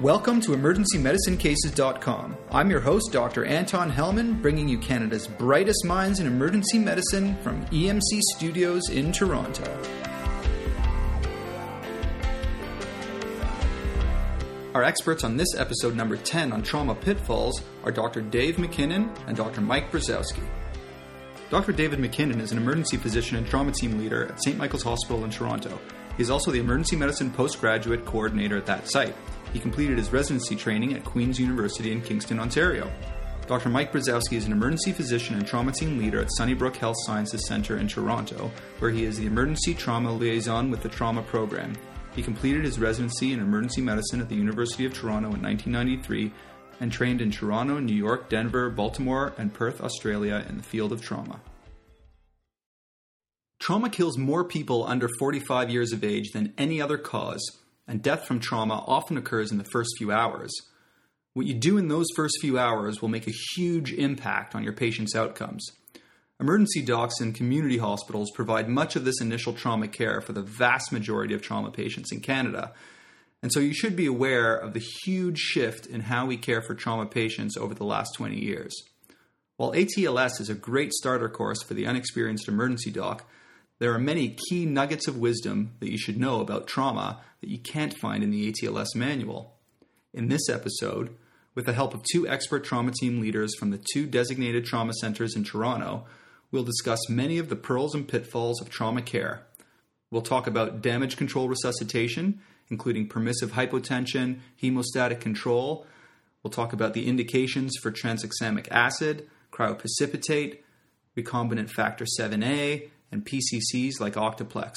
Welcome to EmergencyMedicineCases.com. I'm your host, Dr. Anton Helman, bringing you Canada's brightest minds in emergency medicine from EMC Studios in Toronto. Our experts on this episode number 10 on trauma pitfalls are Dr. Dave MacKinnon and Dr. Mike Brzozowski. Dr. David MacKinnon is an emergency physician and trauma team leader at St. Michael's Hospital in Toronto. He's also the emergency medicine postgraduate coordinator at that site. He completed his residency training at Queen's University in Kingston, Ontario. Dr. Mike Brzozowski is an emergency physician and trauma team leader at Sunnybrook Health Sciences Centre in Toronto, where he is the emergency trauma liaison with the trauma program. He completed his residency in emergency medicine at the University of Toronto in 1993 and trained in Toronto, New York, Denver, Baltimore, and Perth, Australia in the field of trauma. Trauma kills more people under 45 years of age than any other cause, and death from trauma often occurs in the first few hours. What you do in those first few hours will make a huge impact on your patient's outcomes. Emergency docs in community hospitals provide much of this initial trauma care for the vast majority of trauma patients in Canada. And so you should be aware of the huge shift in how we care for trauma patients over the last 20 years. While ATLS is a great starter course for the unexperienced emergency doc, there are many key nuggets of wisdom that you should know about trauma that you can't find in the ATLS manual. In this episode, with the help of two expert trauma team leaders from the two designated trauma centers in Toronto, we'll discuss many of the pearls and pitfalls of trauma care. We'll talk about damage control resuscitation, including permissive hypotension, hemostatic control. We'll talk about the indications for tranexamic acid, cryoprecipitate, recombinant factor 7A, and PCCs like Octaplex.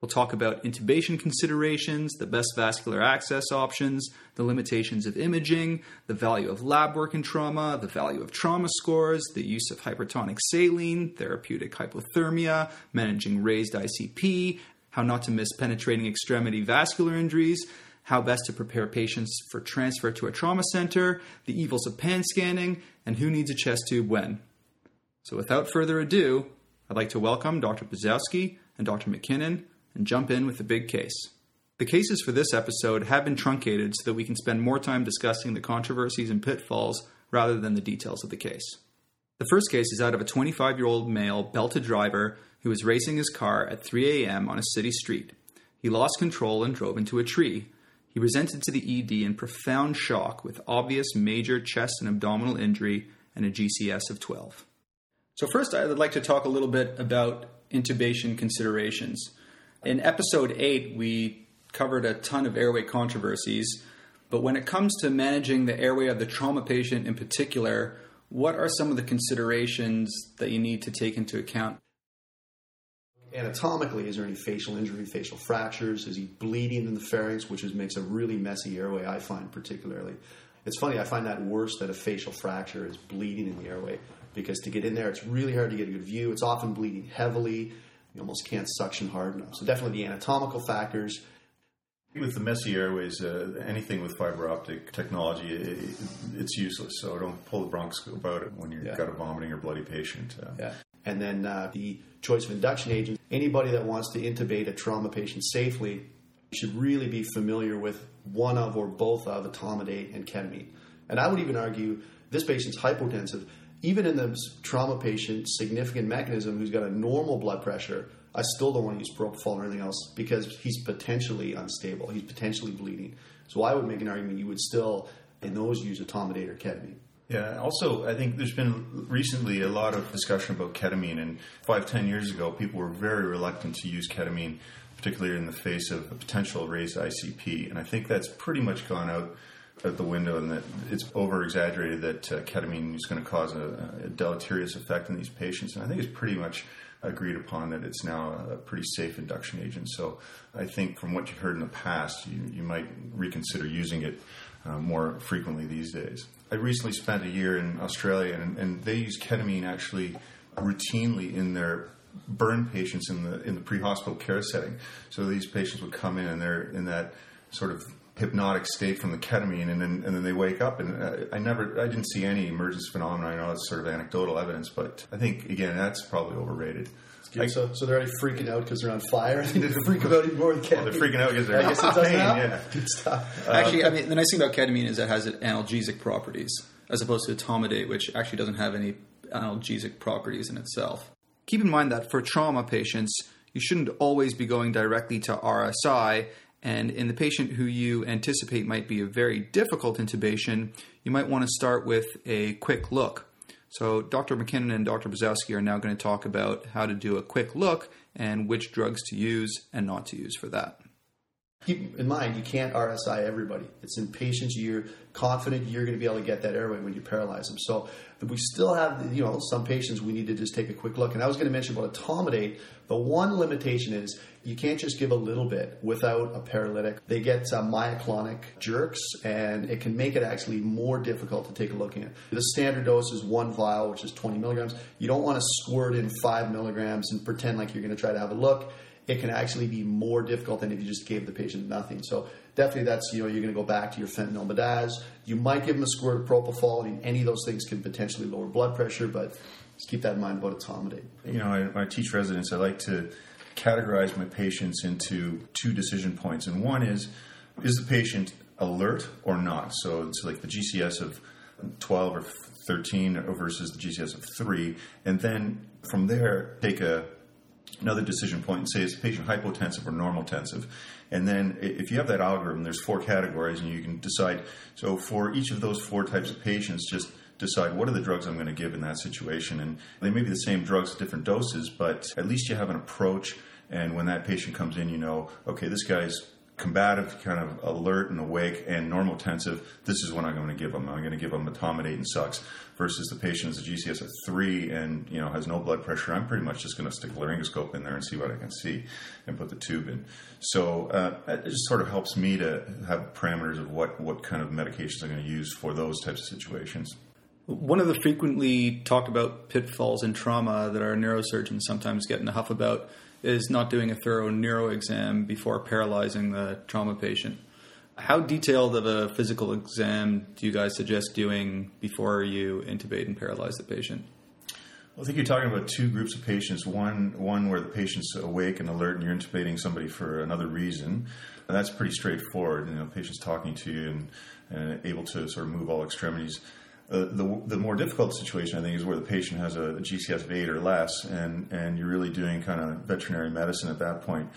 We'll talk about intubation considerations, the best vascular access options, the limitations of imaging, the value of lab work in trauma, the value of trauma scores, the use of hypertonic saline, therapeutic hypothermia, managing raised ICP, how not to miss penetrating extremity vascular injuries, how best to prepare patients for transfer to a trauma center, the evils of pan scanning, and who needs a chest tube when. So without further ado, I'd like to welcome Dr. Brzozowski and Dr. MacKinnon and jump in with the big case. The cases for this episode have been truncated so that we can spend more time discussing the controversies and pitfalls rather than the details of the case. The first case is out of a 25 year old male belted driver who was racing his car at 3 a.m. on a city street. He lost control and drove into a tree. He presented to the ED in profound shock with obvious major chest and abdominal injury and a GCS of 12. So, first, I would like to talk a little bit about intubation considerations. In episode 8, we covered a ton of airway controversies, but when it comes to managing the airway of the trauma patient in particular, what are some of the considerations that you need to take into account? Anatomically, is there any facial injury, facial fractures? Is he bleeding in the pharynx, which is, makes a really messy airway, I find particularly. It's funny, I find that worse that a facial fracture is bleeding in the airway because to get in there, it's really hard to get a good view. It's often bleeding heavily. You almost can't suction hard enough. So definitely the anatomical factors. With the messy airways, uh, anything with fiber optic technology, it, it's useless. So don't pull the bronchoscope about it when you've yeah. got a vomiting or bloody patient. Uh, yeah. And then uh, the choice of induction agent. Anybody that wants to intubate a trauma patient safely should really be familiar with one of or both of etomidate and ketamine. And I would even argue this patient's hypotensive even in the trauma patient, significant mechanism who's got a normal blood pressure, I still don't want to use propofol or anything else because he's potentially unstable. He's potentially bleeding. So I would make an argument you would still, in those, use etomidate or ketamine. Yeah. Also, I think there's been recently a lot of discussion about ketamine, and five, ten years ago, people were very reluctant to use ketamine, particularly in the face of a potential raised ICP. And I think that's pretty much gone out out the window and that it's over exaggerated that uh, ketamine is going to cause a, a, deleterious effect in these patients. And I think it's pretty much agreed upon that it's now a pretty safe induction agent. So I think from what you've heard in the past, you, you might reconsider using it uh, more frequently these days. I recently spent a year in Australia and, and they use ketamine actually routinely in their burn patients in the in the pre-hospital care setting. So these patients would come in and they're in that sort of hypnotic state from the ketamine, and then and then they wake up. And uh, I never, I didn't see any emergence phenomena. I know it's sort of anecdotal evidence, but I think again that's probably overrated. I- so, so they're already freaking out because they're on fire. They freak out even more with Well, ketamine. they're freaking out because they're I guess it in does pain. Yeah. Good stuff. Actually, I mean, the nice thing about ketamine is it has analgesic properties, as opposed to etomidate, which actually doesn't have any analgesic properties in itself. Keep in mind that for trauma patients, you shouldn't always be going directly to RSI. And in the patient who you anticipate might be a very difficult intubation, you might want to start with a quick look. So, Dr. MacKinnon and Dr. Brzozowski are now going to talk about how to do a quick look and which drugs to use and not to use for that. Keep in mind, you can't RSI everybody. It's in patients you're confident you're going to be able to get that airway when you paralyze them. So we still have, you know, some patients we need to just take a quick look. And I was going to mention about etomidate. The one limitation is you can't just give a little bit without a paralytic. They get uh, myoclonic jerks, and it can make it actually more difficult to take a look at. The standard dose is one vial, which is 20 milligrams. You don't want to squirt in five milligrams and pretend like you're going to try to have a look it can actually be more difficult than if you just gave the patient nothing. So definitely that's, you know, you're going to go back to your fentanyl midaz. You might give them a squirt of propofol. Mean, any of those things can potentially lower blood pressure, but just keep that in mind about etomidate. You know, I, I teach residents, I like to categorize my patients into two decision points. And one is, is the patient alert or not? So it's like the GCS of 12 or 13 versus the GCS of 3. And then from there, take a another decision point and say is the patient hypotensive or normotensive and then if you have that algorithm there's four categories and you can decide so for each of those four types of patients just decide what are the drugs i'm going to give in that situation and they may be the same drugs at different doses but at least you have an approach and when that patient comes in you know okay this guy's combative, kind of alert and awake, and normal normotensive, this is what I'm going to give them. I'm going to give them etomidate and sucks. Versus the patient is a GCS at three and you know has no blood pressure. I'm pretty much just going to stick a laryngoscope in there and see what I can see, and put the tube in. So uh, it just sort of helps me to have parameters of what what kind of medications I'm going to use for those types of situations. One of the frequently talked about pitfalls in trauma that our neurosurgeons sometimes get in a huff about is not doing a thorough neuro exam before paralyzing the trauma patient. How detailed of a physical exam do you guys suggest doing before you intubate and paralyze the patient? Well, I think you're talking about two groups of patients. One, one where the patient's awake and alert, and you're intubating somebody for another reason. And that's pretty straightforward. You know, patient's talking to you and, and able to sort of move all extremities. Uh, the the more difficult situation, I think, is where the patient has a, GCS of eight or less, and and you're really doing kind of veterinary medicine at that point.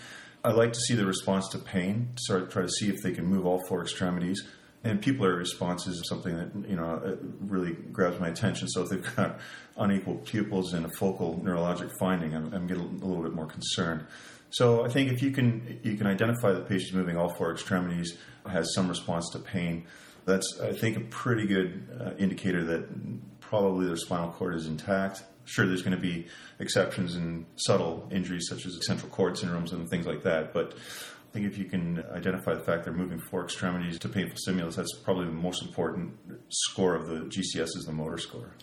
I like to see the response to pain, start try to see if they can move all four extremities and pupillary response is something that you know uh, really grabs my attention. So if they've got unequal pupils and a focal neurologic finding, I'm, I'm getting a little bit more concerned. So I think if you can you can identify the patient's moving all four extremities, has some response to pain, that's I think a pretty good uh, indicator that probably their spinal cord is intact. Sure, there's going to be exceptions and subtle injuries such as central cord syndromes and things like that, but I think if you can identify the fact they're moving four extremities to painful stimulus, that's probably the most important score of the GCS is the motor score.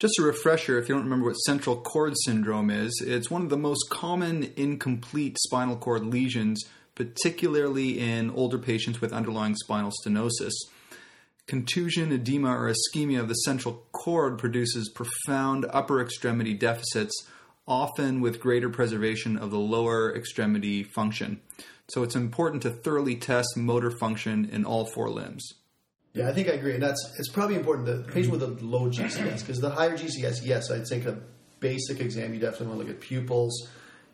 Just a refresher if you don't remember what central cord syndrome is, it's one of the most common incomplete spinal cord lesions, particularly in older patients with underlying spinal stenosis. Contusion, edema, or ischemia of the central cord produces profound upper extremity deficits, often with greater preservation of the lower extremity function. So it's important to thoroughly test motor function in all four limbs. Yeah, I think I agree, and that's it's probably important the patient with a low GCS because the higher GCS, yes, I'd think a basic exam you definitely want to look at pupils.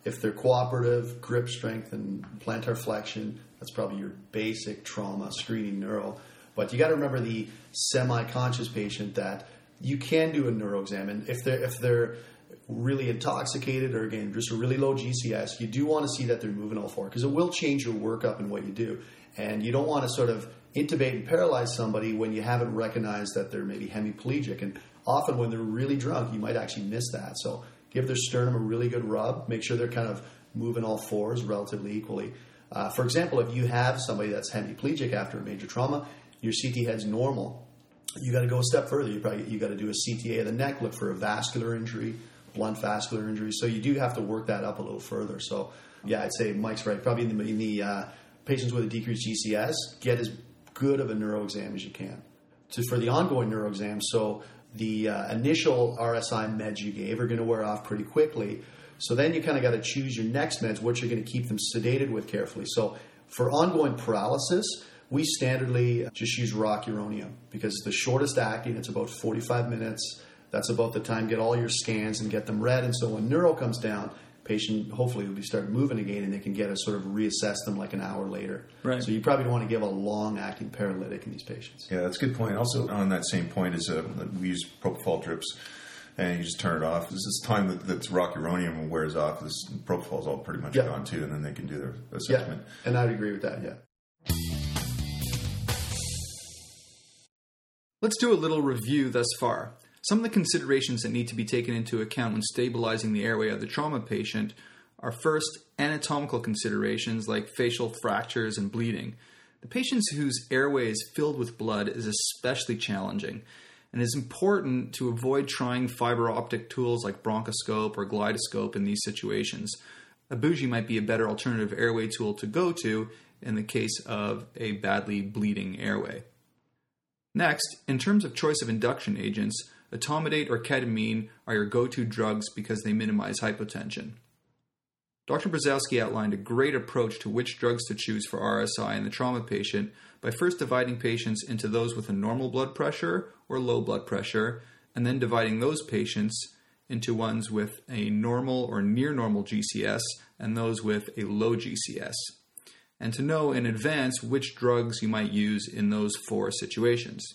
If they're cooperative, grip strength, and plantar flexion, that's probably your basic trauma screening neuro. But you got to remember the semi-conscious patient that you can do a neuro exam, and if they're if they're really intoxicated or again just a really low GCS, you do want to see that they're moving all four because it will change your workup and what you do, and you don't want to sort of intubate and paralyze somebody when you haven't recognized that they're maybe hemiplegic, and often when they're really drunk, you might actually miss that. So give their sternum a really good rub, make sure they're kind of moving all fours relatively equally. Uh, for example, if you have somebody that's hemiplegic after a major trauma, your CT head's normal. You got to go a step further. You probably you got to do a CTA of the neck, look for a vascular injury, blunt vascular injury. So you do have to work that up a little further. So yeah, I'd say Mike's right. Probably in the, in the uh, patients with a decreased GCS, get as good of a neuro exam as you can. For the ongoing neuro exam, so the uh, initial RSI meds you gave are going to wear off pretty quickly. So then you kind of got to choose your next meds, what you're going to keep them sedated with carefully. So for ongoing paralysis, we standardly just use rocuronium because the shortest acting, it's about 45 minutes. That's about the time get all your scans and get them read. And so when neuro comes down, patient hopefully will be start moving again and they can get a sort of reassess them like an hour later. Right. So you probably don't want to give a long acting paralytic in these patients. Yeah, that's a good point. Also, on that same point, is uh, we use propofol drips, and you just turn it off. This is time that that's rocuronium wears off. This propofol is all pretty much Yeah. gone too, and then they can do their Yeah, assessment. and I'd agree with that. Yeah. Let's do a little review thus far. Some of the considerations that need to be taken into account when stabilizing the airway of the trauma patient are first anatomical considerations like facial fractures and bleeding. The patients whose airway is filled with blood is especially challenging, and it is important to avoid trying fiber optic tools like bronchoscope or GlideScope in these situations. A bougie might be a better alternative airway tool to go to in the case of a badly bleeding airway. Next, in terms of choice of induction agents, etomidate or ketamine are your go to drugs because they minimize hypotension. Dr. Brzozowski outlined a great approach to which drugs to choose for RSI in the trauma patient by first dividing patients into those with a normal blood pressure or low blood pressure, and then dividing those patients into ones with a normal or near normal GCS and those with a low GCS and to know in advance which drugs you might use in those four situations.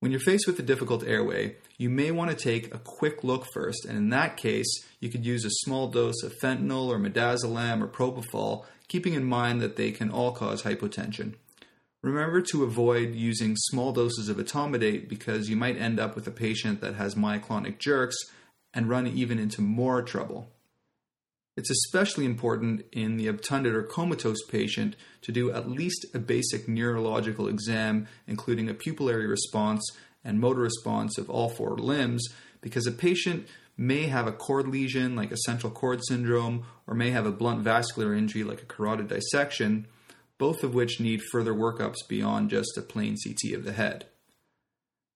When you're faced with a difficult airway, you may want to take a quick look first, and in that case, you could use a small dose of fentanyl or midazolam or propofol, keeping in mind that they can all cause hypotension. Remember to avoid using small doses of etomidate because you might end up with a patient that has myoclonic jerks and run even into more trouble. It's especially important in the obtunded or comatose patient to do at least a basic neurological exam, including a pupillary response and motor response of all four limbs, because a patient may have a cord lesion like a central cord syndrome or may have a blunt vascular injury like a carotid dissection, both of which need further workups beyond just a plain CT of the head.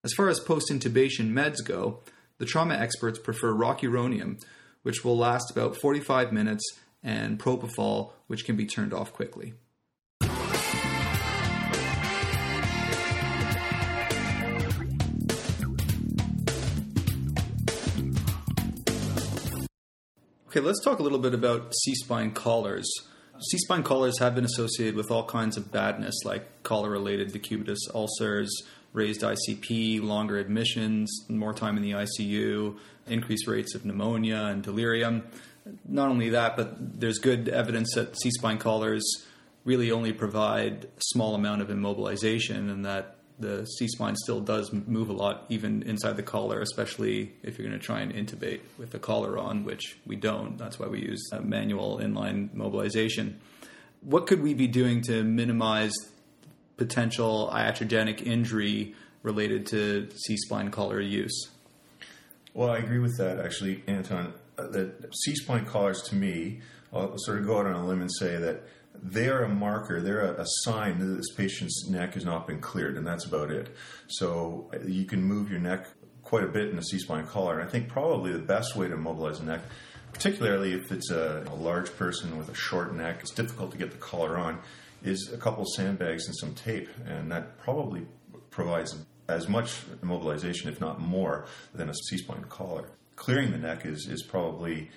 As far as post intubation meds go, the trauma experts prefer rocuronium, which will last about 45 minutes, and propofol, which can be turned off quickly. Okay, let's talk a little bit about C spine collars. C spine collars have been associated with all kinds of badness, like collar related decubitus ulcers, raised ICP, longer admissions, more time in the ICU, increased rates of pneumonia and delirium. Not only that, but there's good evidence that C spine collars really only provide a small amount of immobilization and that the C spine still does move a lot, even inside the collar, especially if you're going to try and intubate with the collar on, which we don't. That's why we use manual inline mobilization. What could we be doing to minimize potential iatrogenic injury related to C spine collar use? Well, I agree with that, actually, Anton. Uh, that C spine collars, to me, I'll sort of go out on a limb and say that they're a marker, they're a, a sign that this patient's neck has not been cleared, and that's about it. So uh, you can move your neck quite a bit in a C spine collar. And I think probably the best way to mobilize the neck, particularly if it's a, a large person with a short neck, it's difficult to get the collar on, is a couple sandbags and some tape. And that probably provides as much immobilization, if not more, than a C spine collar. Clearing the neck is, is probably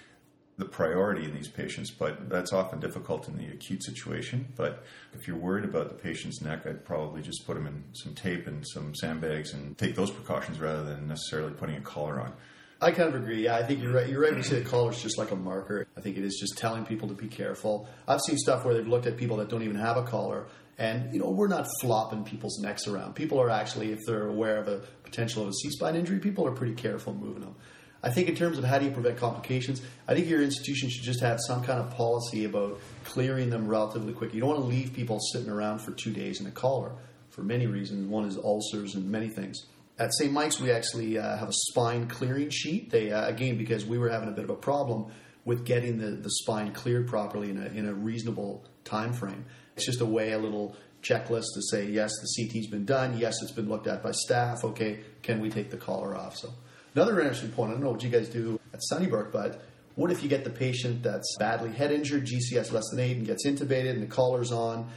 the priority in these patients, but that's often difficult in the acute situation. But if you're worried about the patient's neck, I'd probably just put them in some tape and some sandbags and take those precautions rather than necessarily putting a collar on. I kind of agree. Yeah, I think you're right. You're right you say the collar is just like a marker. I think it is just telling people to be careful. I've seen stuff where they've looked at people that don't even have a collar, and you know we're not flopping people's necks around. People are actually, if they're aware of a potential of a C spine injury, people are pretty careful moving them. I think in terms of how do you prevent complications, I think your institution should just have some kind of policy about clearing them relatively quick. You don't want to leave people sitting around for two days in a collar for many reasons. One is ulcers and many things. At St. Mike's, we actually uh, have a spine clearing sheet. They uh, again because we were having a bit of a problem with getting the, the spine cleared properly in a, in a reasonable time frame. It's just a way, a little checklist to say yes, the CT's been done. Yes, it's been looked at by staff. Okay, can we take the collar off? So another interesting point. I don't know what you guys do at Sunnybrook, but What if you get the patient that's badly head injured, GCS less than eight, and gets intubated and the collar's on?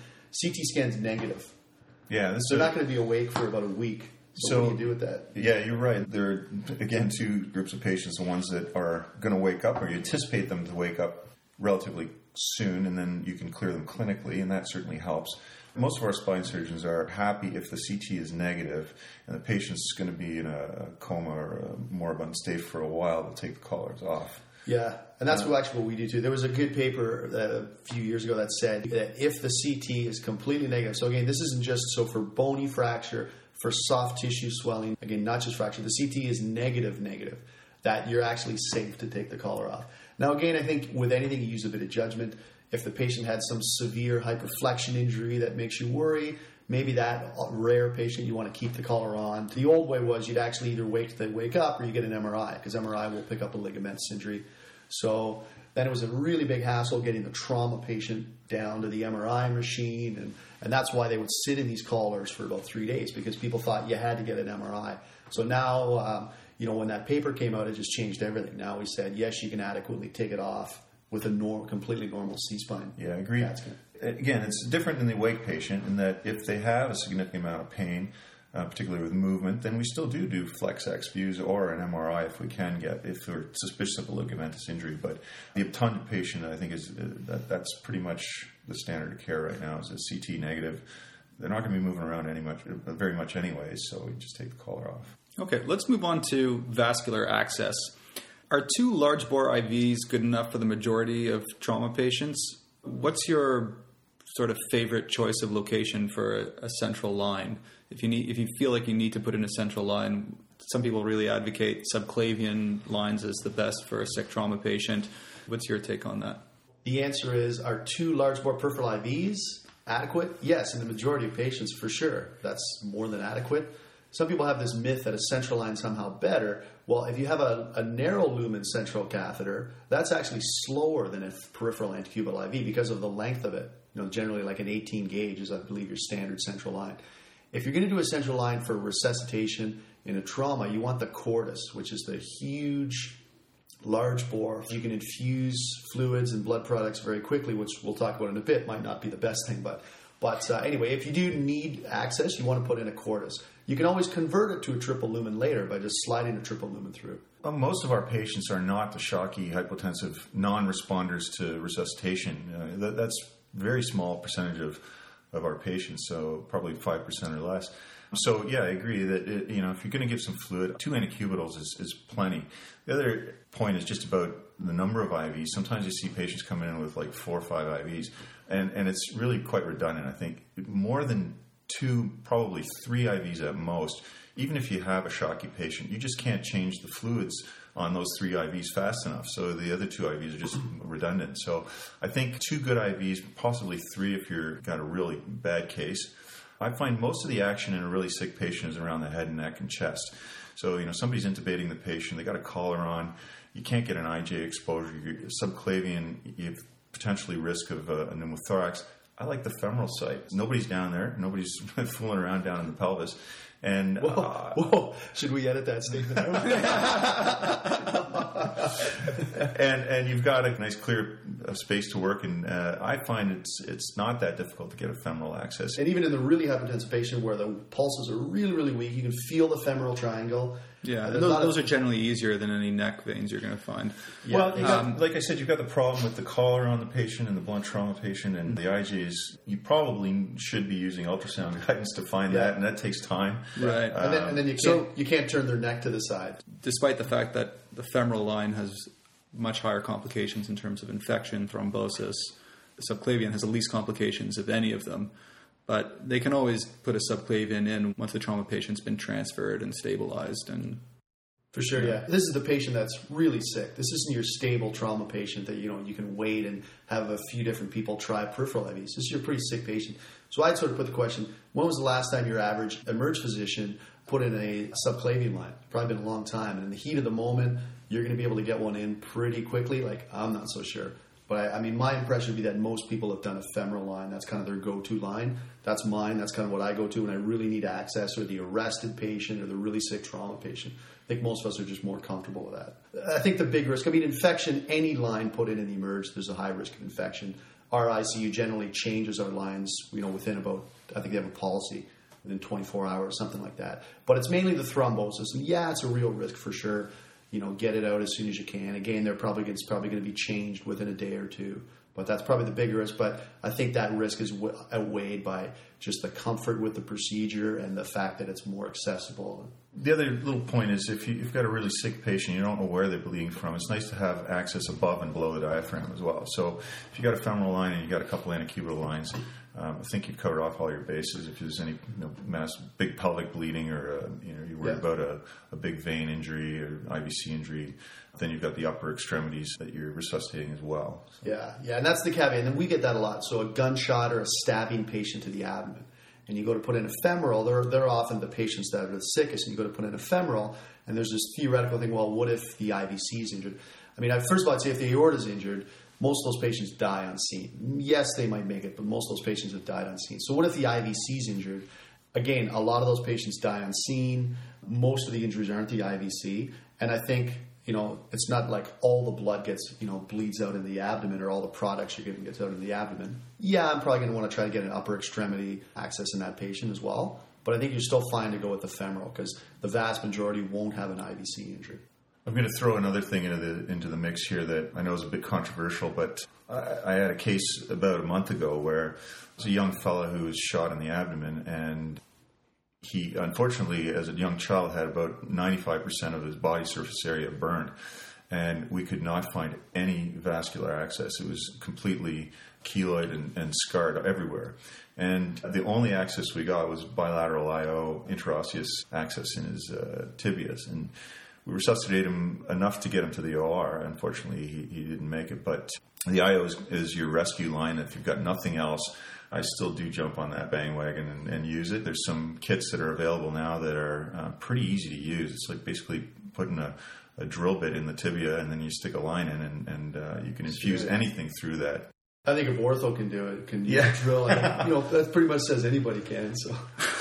CT scan's negative. Yeah, this They're is not going to be awake for about a week. So, So- what do you do with that? Yeah, you're right. There are, again, two groups of patients the ones that are going to wake up, or you anticipate them to wake up relatively soon, and then you can clear them clinically, and that certainly helps. Most of our spine surgeons are happy if the CT is negative and the patient's going to be in a coma or a moribund state for a while, they'll take the collars off. Yeah, and that's what actually what we do too. There was a good paper a few years ago that said that if the CT is completely negative, so again, this isn't just so for bony fracture, for soft tissue swelling, again, not just fracture, the CT is negative, negative, that you're actually safe to take the collar off. Now, again, I think with anything, you use a bit of judgment. If the patient had some severe hyperflexion injury that makes you worry, maybe that rare patient you want to keep the collar on. The old way was you'd actually either wait till they wake up or you get an MRI because MRI will pick up a ligamentous injury. So then it was a really big hassle getting the trauma patient down to the MRI machine, and, and that's why they would sit in these collars for about three days because people thought you had to get an MRI. So now, um, you know, when that paper came out, it just changed everything. Now we said yes, you can adequately take it off with a norm, completely normal C spine. Yeah. CAT scan. Again, it's different than the awake patient in that if they have a significant amount of pain, uh, particularly with movement, then we still do do flex X views or an MRI if we can get if we're suspicious of a ligamentous injury. But the obtunded patient, I think, is uh, that, that's pretty much the standard of care right now. Is a CT negative. They're not going to be moving around any much, uh, very much anyway, So we just take the collar off. Okay, let's move on to vascular access. Are two large bore IVs good enough for the majority of trauma patients? What's your sort of favorite choice of location for a, a central line? If you need, if you feel like you need to put in a central line, some people really advocate subclavian lines as the best for a sick trauma patient. What's your take on that? The answer is are two large bore peripheral IVs adequate? Yes, in the majority of patients, for sure. That's more than adequate. Some people have this myth that a central line somehow better. Well, if you have a, a narrow lumen central catheter, that's actually slower than a peripheral antecubital IV because of the length of it. You know, generally like an 18 gauge is, I believe, your standard central line. If you're going to do a central line for resuscitation in a trauma, you want the cordis, which is the huge large bore. You can infuse fluids and blood products very quickly, which we'll talk about in a bit. Might not be the best thing, but but uh, anyway, if you do need access, you want to put in a cordis. You can always convert it to a triple lumen later by just sliding a triple lumen through. Well, most of our patients are not the shocky, hypotensive non-responders to resuscitation. Uh, that, that's very small percentage of, of our patients, so probably five percent or less. So yeah, I agree that it, you know if you're going to give some fluid, two antecubitals is, is plenty. The other point is just about the number of IVs. Sometimes you see patients come in with like four or five IVs, and and it's really quite redundant. I think more than two, probably three IVs at most. Even if you have a shocky patient, you just can't change the fluids on those three IVs fast enough. So the other two IVs are just redundant. So I think two good IVs, possibly three if you've got a really bad case. I find most of the action in a really sick patient is around the head and neck and chest. So, you know, somebody's intubating the patient, they got a collar on, you can't get an IJ exposure, you're subclavian, you have potentially risk of uh, a pneumothorax. I like the femoral site. Nobody's down there, nobody's fooling around down in the pelvis. And Whoa, uh, whoa! Should we edit that statement? and and you've got a nice clear uh, space to work, and uh, I find it's it's not that difficult to get a femoral access. and even in the really hypertensive patient where the pulses are really, really weak, you can feel the femoral triangle. Yeah, and those, those are generally easier than any neck veins you're going to find. well, you got, um, like I said, you've got the problem with the collar on the patient and the blunt trauma patient and the IJs. You probably should be using ultrasound guidance to find Yeah. that, and that takes time. Right. and then, and then you can't so- you can't turn their neck to the side. despite the fact that the femoral line has much higher complications in terms of infection, thrombosis, the subclavian has the least complications of any of them. But they can always put a subclavian in once the trauma patient's been transferred and stabilized. And For sure, yeah. This is the patient that's really sick. This isn't your stable trauma patient that you know you can wait and have a few different people try peripheral IVs. This is your pretty sick patient. So I'd sort of put the question: When was the last time your average emerge physician put in a subclavian line? Probably been a long time. And in the heat of the moment, you're going to be able to get one in pretty quickly. Like I'm not so sure. But I, I mean, my impression would be that most people have done a femoral line. That's kind of their go-to line. That's mine. That's kind of what I go to when I really need access, or the arrested patient, or the really sick trauma patient. I think most of us are just more comfortable with that. I think the big risk. I mean, infection. Any line put in in the emerge, there's a high risk of infection. Our ICU generally changes our lines. You know, within about I think they have a policy within 24 hours, something like that. But it's mainly the thrombosis, and yeah, it's a real risk for sure you know, get it out as soon as you can. Again, they're probably it's probably going to be changed within a day or two, but that's probably the bigger risk. But I think that risk is outweighed by just the comfort with the procedure and the fact that it's more accessible. The other little point is if you, have got a really sick patient, you don't know where they're bleeding from. It's nice to have access above and below the diaphragm as well. So if you got a femoral line and you got a couple antecubital lines, um, I think you've covered off all your bases. If there's any you know, mass, big pelvic bleeding, or uh, you know you're worried yeah. about a, a, big vein injury or IVC injury, then you've got the upper extremities that you're resuscitating as well. So. Yeah, yeah, and that's the caveat. And we get that a lot. So a gunshot or a stabbing patient to the abdomen, and you go to put in a femoral. They're they're often the patients that are the sickest, and you go to put in a femoral, and there's this theoretical thing. Well, what if the IVC is injured? I mean, first of all, I'd say if the aorta is injured, most of those patients die on scene. Yes, they might make it, but most of those patients have died on scene. So, what if the IVC is injured? Again, a lot of those patients die on scene. Most of the injuries aren't the IVC, and I think you know it's not like all the blood gets you know bleeds out in the abdomen or all the products you're giving gets out in the abdomen. Yeah, I'm probably going to want to try to get an upper extremity access in that patient as well. But I think you're still fine to go with the femoral because the vast majority won't have an IVC injury. I'm going to throw another thing into the into the mix here that I know is a bit controversial, but I, I had a case about a month ago where there's a young fellow who was shot in the abdomen, and he unfortunately, as a young child, had about 95% of his body surface area burned, and we could not find any vascular access. It was completely keloid and, and scarred everywhere. And the only access we got was bilateral IO intraosseous access in his uh, tibias. And we resuscitated him enough to get him to the OR. Unfortunately, he, he didn't make it. But the IO is, is, your rescue line. If you've got nothing else, I still do jump on that bandwagon and, and use it. There's some kits that are available now that are uh, pretty easy to use. It's like basically putting a, a, drill bit in the tibia and then you stick a line in and, and uh, you can infuse anything through that. I think if ortho can do it, can yeah. drill, it, you know, that pretty much says anybody can. So.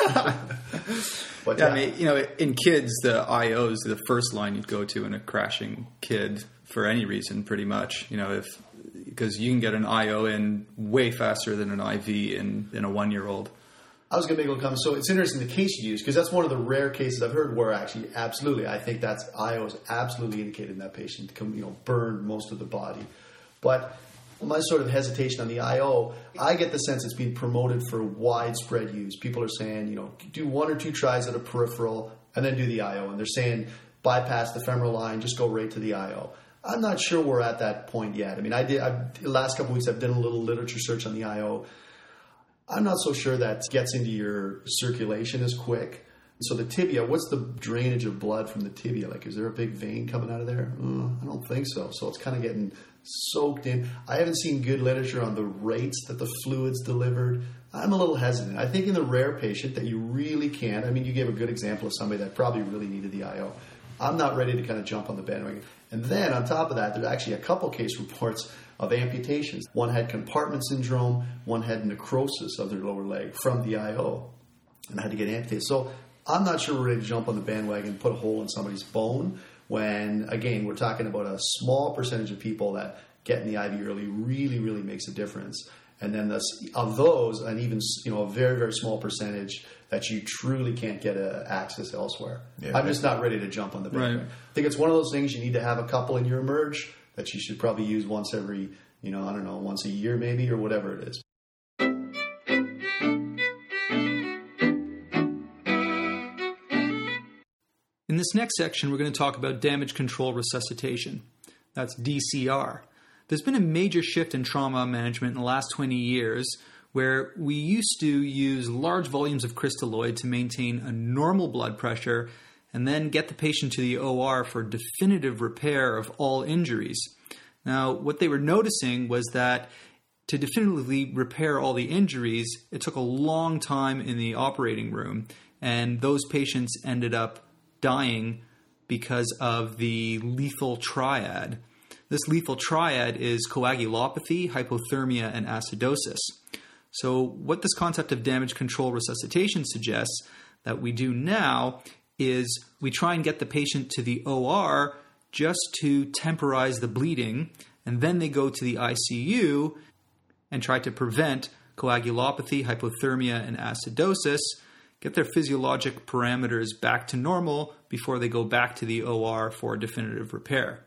But yeah, yeah, I mean, you know, in kids, the IO is the first line you'd go to in a crashing kid for any reason, pretty much. You know, if because you can get an IO in way faster than an IV in in a one year old. I was going to make a comment. So it's interesting the case you use because that's one of the rare cases I've heard where actually, absolutely, I think that's IO is absolutely indicated in that patient. You know, burned most of the body, but my sort of hesitation on the IO, I get the sense it's being promoted for widespread use. People are saying, you know, do one or two tries at a peripheral and then do the IO. And they're saying bypass the femoral line, just go right to the IO. I'm not sure we're at that point yet. I mean, I did I've, the last couple weeks. I've done a little literature search on the IO. I'm not so sure that gets into your circulation as quick. So the tibia, what's the drainage of blood from the tibia? Like, is there a big vein coming out of there? Uh, I don't think so. So it's kind of getting soaked in. I haven't seen good literature on the rates that the fluids delivered. I'm a little hesitant. I think in the rare patient that you really can. I mean, you gave a good example of somebody that probably really needed the IO. I'm not ready to kind of jump on the bandwagon. And then on top of that, there's actually a couple case reports of amputations. One had compartment syndrome, one had necrosis of their lower leg from the IO and had to get amputated. So I'm not sure we're ready to jump on the bandwagon and put a hole in somebody's bone when, again, we're talking about a small percentage of people that getting the IV early really, really makes a difference. And then this, of those, and even you know a very, very small percentage that you truly can't get a, access elsewhere. Yeah, I'm just not ready to jump on the bandwagon. Right. I think it's one of those things you need to have a couple in your emerge that you should probably use once every, you know, I don't know, once a year maybe or whatever it is. In this next section, we're going to talk about damage control resuscitation. That's DCR. There's been a major shift in trauma management in the last 20 years where we used to use large volumes of crystalloid to maintain a normal blood pressure and then get the patient to the OR for definitive repair of all injuries. Now, what they were noticing was that to definitively repair all the injuries, it took a long time in the operating room, and those patients ended up dying because of the lethal triad. This lethal triad is coagulopathy, hypothermia, and acidosis. So, what this concept of damage control resuscitation suggests that we do now is we try and get the patient to the OR just to temporize the bleeding, and then they go to the ICU and try to prevent coagulopathy, hypothermia, and acidosis, get their physiologic parameters back to normal before they go back to the OR for definitive repair.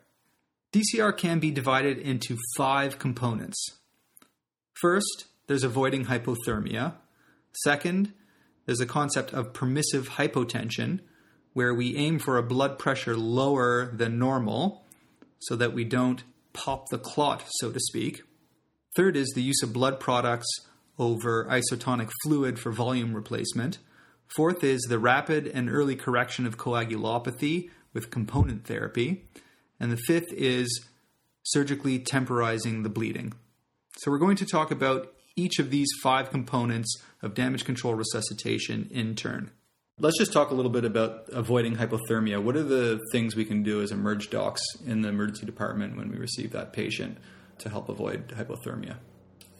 DCR can be divided into five components. First, there's avoiding hypothermia. Second, there's a concept of permissive hypotension, where we aim for a blood pressure lower than normal so that we don't pop the clot, so to speak. Third is the use of blood products over isotonic fluid for volume replacement. Fourth is the rapid and early correction of coagulopathy with component therapy. And the fifth is surgically temporizing the bleeding. So we're going to talk about each of these five components of damage control resuscitation in turn. Let's just talk a little bit about avoiding hypothermia. What are the things we can do as emerge docs in the emergency department when we receive that patient to help avoid hypothermia?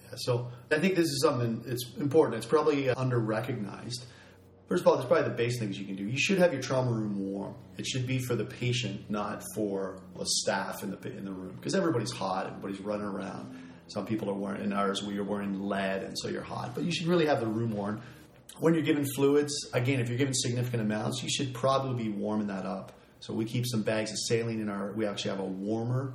Yeah, so I think this is something that's important. It's probably under recognized. First of all, there's probably the base things you can do. You should have your trauma room warm. It should be for the patient, not for the staff in the in the room, because everybody's hot. Everybody's running around. Some people are wearing in ours we are wearing lead, and so you're hot. But you should really have the room warm. When you're giving fluids, again, if you're giving significant amounts, you should probably be warming that up. So we keep some bags of saline in our. We actually have a warmer.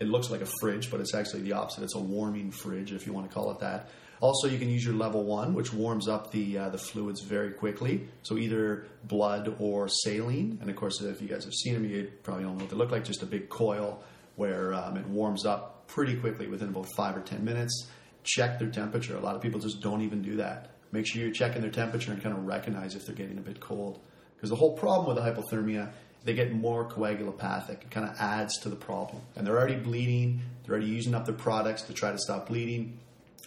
It looks like a fridge, but it's actually the opposite. It's a warming fridge, if you want to call it that. Also, you can use your level one, which warms up the uh, the fluids very quickly. So either blood or saline. And of course, if you guys have seen them, you probably don't know what they look like. Just a big coil where um, it warms up pretty quickly within about five or 10 minutes. Check their temperature. A lot of people just don't even do that. Make sure you're checking their temperature and kind of recognize if they're getting a bit cold. Because the whole problem with the hypothermia, they get more coagulopathic. It kind of adds to the problem. And they're already bleeding, they're already using up their products to try to stop bleeding.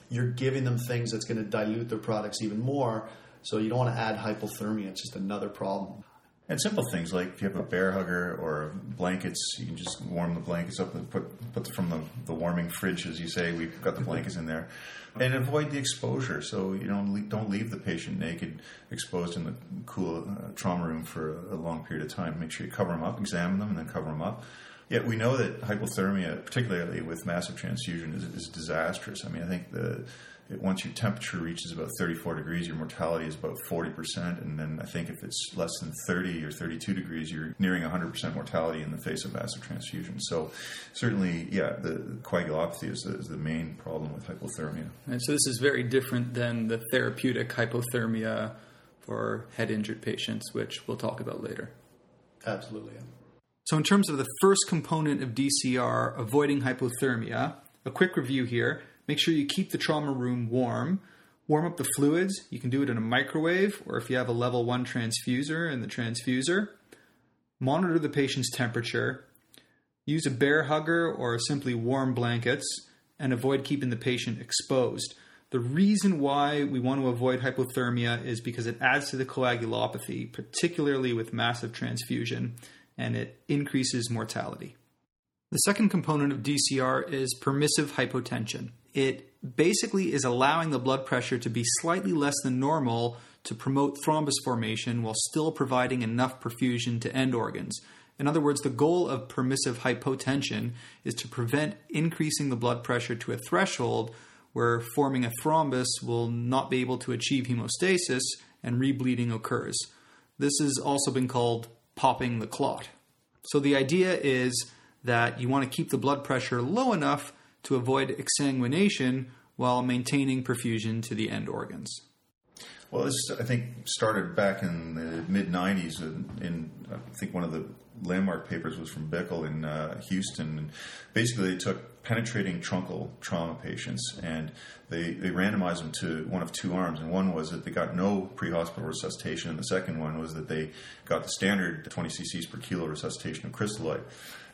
You're giving them things that's going to dilute their products even more. So you don't want to add hypothermia. It's just another problem. And simple things like if you have a Bair Hugger or blankets, you can just warm the blankets up and put put from the, the warming fridge, as you say. We've got the blankets in there, and avoid the exposure. So you know, don't leave the patient naked, exposed in the cool uh, trauma room for a, a long period of time. Make sure you cover them up, examine them, and then cover them up. Yet we know that hypothermia, particularly with massive transfusion, is, is disastrous. I mean, I think the it, once your temperature reaches about 34 degrees, your mortality is about 40%. And then I think if it's less than 30 or 32 degrees, you're nearing 100% mortality in the face of massive transfusion. So certainly, yeah, the coagulopathy is the, is the main problem with hypothermia. And so this is very different than the therapeutic hypothermia for head injured patients, which we'll talk about later. Absolutely. So, in terms of the first component of DCR, avoiding hypothermia, a quick review here. Make sure you keep the trauma room warm. Warm up the fluids. You can do it in a microwave or if you have a level 1 transfuser in the transfuser. Monitor the patient's temperature. Use a Bair Hugger or simply warm blankets and avoid keeping the patient exposed. The reason why we want to avoid hypothermia is because it adds to the coagulopathy, particularly with massive transfusion, and it increases mortality. The second component of DCR is permissive hypotension it basically is allowing the blood pressure to be slightly less than normal to promote thrombus formation while still providing enough perfusion to end organs. In other words, the goal of permissive hypotension is to prevent increasing the blood pressure to a threshold where forming a thrombus will not be able to achieve hemostasis and rebleeding occurs. This has also been called popping the clot. So the idea is that you want to keep the blood pressure low enough to avoid exsanguination while maintaining perfusion to the end organs. Well, this I think started back in the mid '90s. In, in, I think one of the landmark papers was from Bickell in uh, Houston. And basically, they took penetrating truncal trauma patients and they, they randomized them to one of two arms. And one was that they got no pre-hospital resuscitation, and the second one was that they got the standard 20 cc's per kilo resuscitation of crystalloid.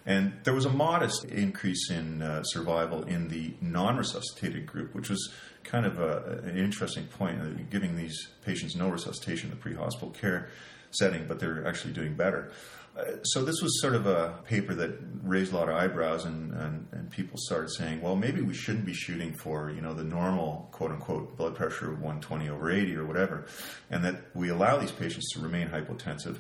And there was a modest increase in uh, survival in the non resuscitated group, which was kind of a, an interesting point, uh, giving these patients no resuscitation in the pre hospital care setting, but they're actually doing better. Uh, so this was sort of a paper that raised a lot of eyebrows, and, and, and, people started saying, well, maybe we shouldn't be shooting for you know the normal quote unquote blood pressure of 120 over 80 or whatever, and that we allow these patients to remain hypotensive.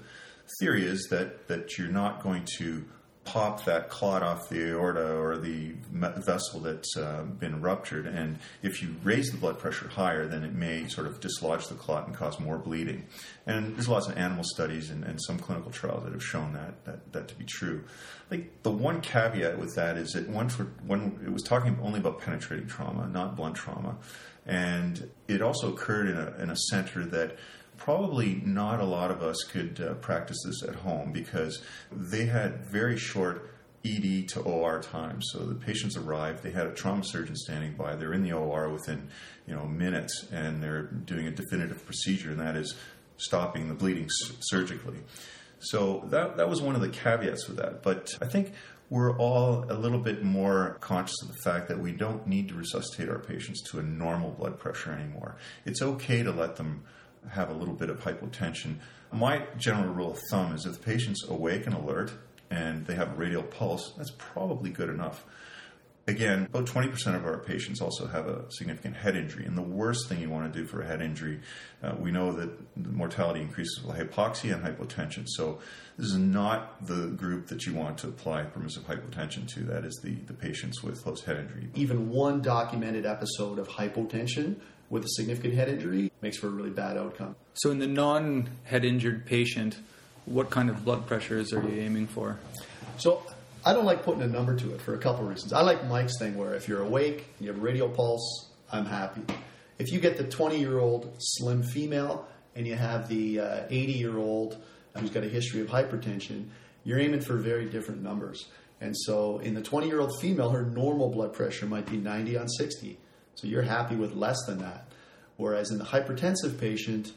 Theory is that that you're not going to pop that clot off the aorta or the vessel that's uh, been ruptured. And if you raise the blood pressure higher, then it may sort of dislodge the clot and cause more bleeding. And there's lots of animal studies and, and some clinical trials that have shown that, that, that to be true. I think the one caveat with that is that for, one it was talking only about penetrating trauma, not blunt trauma. And it also occurred in a, in a center that probably not a lot of us could uh, practice this at home because they had very short ED to OR time. So the patients arrived, they had a trauma surgeon standing by. They're in the OR within, you know, minutes, and they're doing a definitive procedure, and that is stopping the bleeding surgically. So that that was one of the caveats with that. But I think we're all a little bit more conscious of the fact that we don't need to resuscitate our patients to a normal blood pressure anymore. It's okay to let them have a little bit of hypotension. My general rule of thumb is if the patient's awake and alert and they have a radial pulse, that's probably good enough. Again, about 20% of our patients also have a significant head injury. And the worst thing you want to do for a head injury, uh, we know that the mortality increases with hypoxia and hypotension. So, this is not the group that you want to apply permissive hypotension to. That is the, the patients with close head injury. Even one documented episode of hypotension with a significant head injury makes for a really bad outcome. So, in the non head injured patient, what kind of blood pressures are you aiming for? So, I don't like putting a number to it for a couple of reasons. I like Mike's thing where if you're awake, you have a radial pulse, I'm happy. If you get the 20 year old slim female and you have the 80 uh, year old who's got a history of hypertension, you're aiming for very different numbers. And so, in the 20 year old female, her normal blood pressure might be 90 on 60. So you're happy with less than that. Whereas in the hypertensive patient,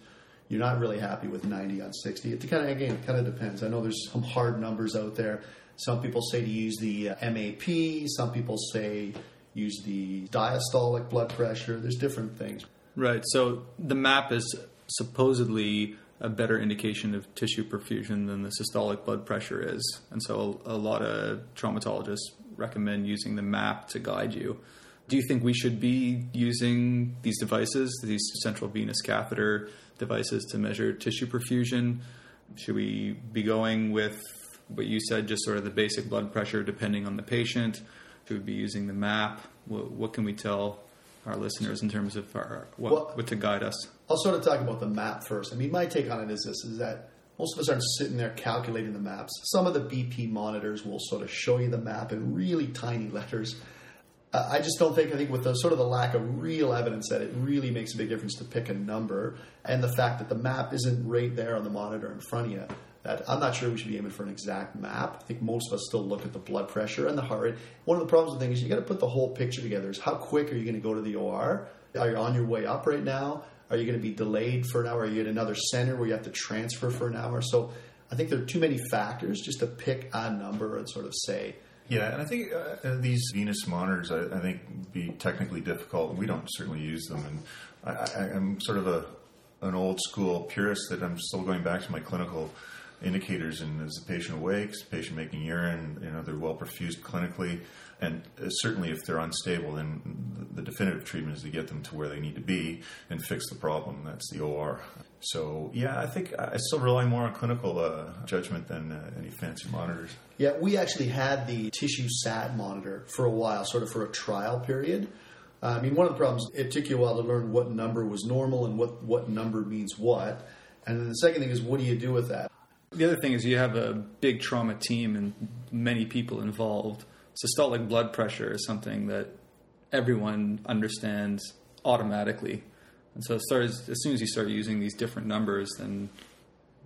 you're not really happy with 90 on 60. It kind of again, it kind of depends. I know there's some hard numbers out there. Some people say to use the uh, MAP. Some people say use the diastolic blood pressure. There's different things. Right. So the MAP is supposedly a better indication of tissue perfusion than the systolic blood pressure is, and so a lot of traumatologists recommend using the MAP to guide you do you think we should be using these devices, these central venous catheter devices, to measure tissue perfusion? Should we be going with what you said, just sort of the basic blood pressure depending on the patient? Should we be using the MAP? What, what can we tell our listeners in terms of our, what, well, what to guide us? I'll sort of talk about the MAP first. I mean, my take on it is this: is that most of us aren't sitting there calculating the maps. Some of the BP monitors will sort of show you the map in really tiny letters I just don't think. I think with the sort of the lack of real evidence that it really makes a big difference to pick a number, and the fact that the map isn't right there on the monitor in front of you, that I'm not sure we should be aiming for an exact map. I think most of us still look at the blood pressure and the heart rate. One of the problems with things is you got to put the whole picture together. Is how quick are you going to go to the OR? Are you on your way up right now? Are you going to be delayed for an hour? Are you at another center where you have to transfer for an hour? So I think there are too many factors just to pick a number and sort of say yeah, and I think uh, these venous monitors, I, I, think, be technically difficult. We don't certainly use them, and I, am sort of a an old school purist that I'm still going back to my clinical indicators. And as the patient awakes, patient making urine, you know, they're well perfused clinically, and uh, certainly if they're unstable, then the definitive treatment is to get them to where they need to be and fix the problem. That's the OR. So yeah, I think I still rely more on clinical uh, judgment than uh, any fancy monitors. Yeah, we actually had the tissue sat monitor for a while, sort of for a trial period. Uh, I mean, one of the problems it took you a while to learn what number was normal and what what number means what, and then the second thing is what do you do with that? The other thing is you have a big trauma team and many people involved. Systolic blood pressure is something that everyone understands automatically and so as, as soon as you start using these different numbers, then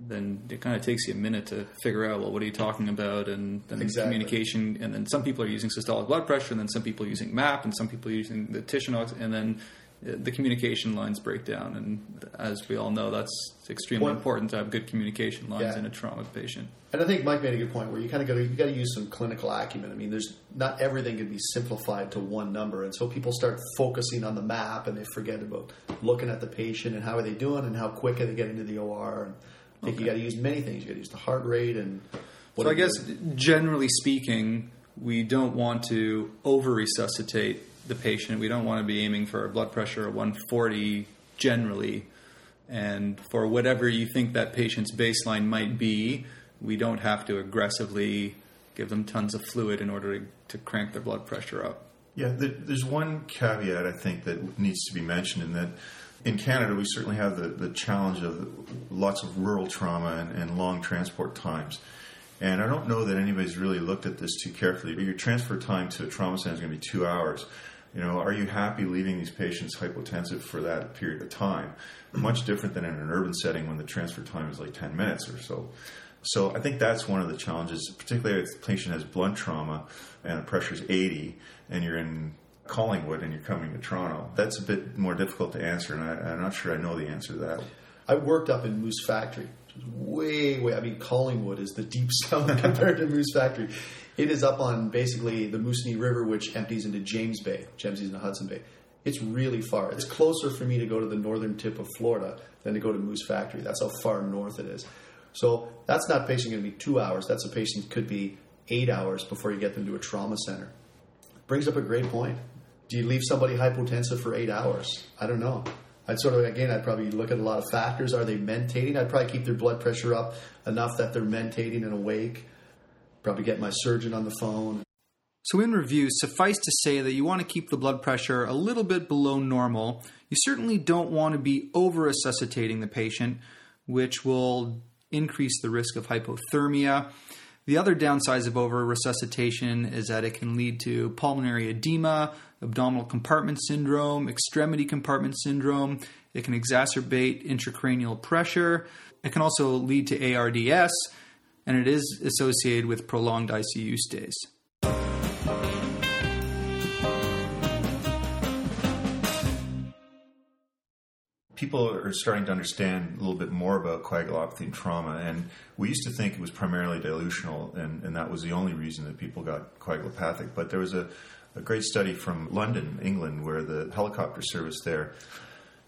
then it kind of takes you a minute to figure out well what are you talking about and then exactly. communication and then some people are using systolic blood pressure and then some people are using map and some people are using the Tichenor and then the communication lines break down, and as we all know, that's extremely well, important to have good communication lines yeah. in a trauma patient. And I think Mike made a good point where you kind of got to you got to use some clinical acumen. I mean, there's not everything can be simplified to one number, and so people start focusing on the map and they forget about looking at the patient and how are they doing and how quick are they getting to the OR. And I think okay. you got to use many things. You got to use the heart rate and What So I guess do? generally speaking, we don't want to over resuscitate the patient. We don't want to be aiming for a blood pressure of 140 generally. And for whatever you think that patient's baseline might be, we don't have to aggressively give them tons of fluid in order to, to crank their blood pressure up. Yeah, there, there's one caveat I think that needs to be mentioned in that in Canada we certainly have the, the challenge of lots of rural trauma and, and long transport times. And I don't know that anybody's really looked at this too carefully. But your transfer time to a trauma center is going to be two hours. You know, are you happy leaving these patients hypotensive for that period of time? Much different than in an urban setting when the transfer time is like 10 minutes or so. So I think that's one of the challenges, particularly if the patient has blunt trauma and the pressure is 80 and you're in Collingwood and you're coming to Toronto. That's a bit more difficult to answer, and I, I'm not sure I know the answer to that. I worked up in Moose Factory. Way, way. I mean, Collingwood is the deep south compared to Moose Factory. It is up on basically the Moosonee River, which empties into James Bay, which empties into Hudson Bay. It's really far. It's closer for me to go to the northern tip of Florida than to go to Moose Factory. That's how far north it is. So that's not patient going to be two hours. That's a patient could be eight hours before you get them to a trauma center. Brings up a great point. Do you leave somebody hypotensive for eight hours? I don't know. I'd sort of again, I'd probably look at a lot of factors. Are they mentating? I'd probably keep their blood pressure up enough that they're mentating and awake. Probably get my surgeon on the phone. So, in review, suffice to say that you want to keep the blood pressure a little bit below normal. You certainly don't want to be over resuscitating the patient, which will increase the risk of hypothermia. The other downsides of over resuscitation is that it can lead to pulmonary edema, abdominal compartment syndrome, extremity compartment syndrome. It can exacerbate intracranial pressure. It can also lead to ARDS, and it is associated with prolonged ICU stays. people are starting to understand a little bit more about coagulopathy and trauma. And we used to think it was primarily dilutional, and, and that was the only reason that people got coagulopathic. But there was a, a great study from London, England, where the helicopter service there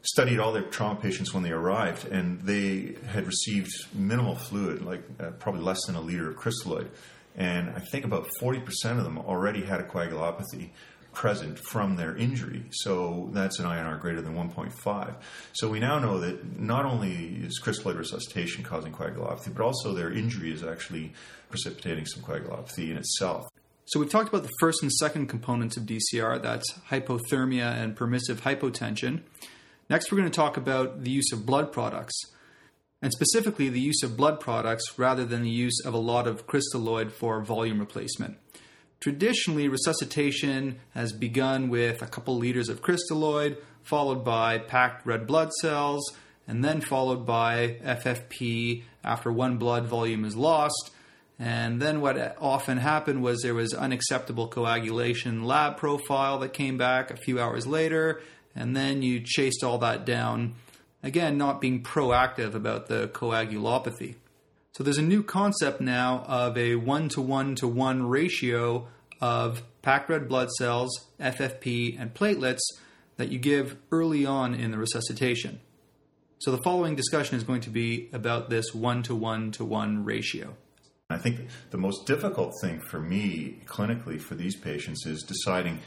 studied all their trauma patients when they arrived, and they had received minimal fluid, like uh, probably less than a liter of crystalloid. And I think about 40% of them already had a coagulopathy present from their injury. So that's an INR greater than 1.5. So we now know that not only is crystalloid resuscitation causing coagulopathy, but also their injury is actually precipitating some coagulopathy in itself. So we've talked about the first and second components of DCR, that's hypothermia and permissive hypotension. Next, we're going to talk about the use of blood products, and specifically the use of blood products rather than the use of a lot of crystalloid for volume replacement. Traditionally, resuscitation has begun with a couple liters of crystalloid, followed by packed red blood cells, and then followed by FFP after one blood volume is lost. And then what often happened was there was unacceptable coagulation lab profile that came back a few hours later, and then you chased all that down, again, not being proactive about the coagulopathy. So there's a new concept now of a one to one to one ratio of packed red blood cells, FFP, and platelets that you give early on in the resuscitation. So the following discussion is going to be about this one to one to one ratio. I think the most difficult thing for me clinically for these patients is deciding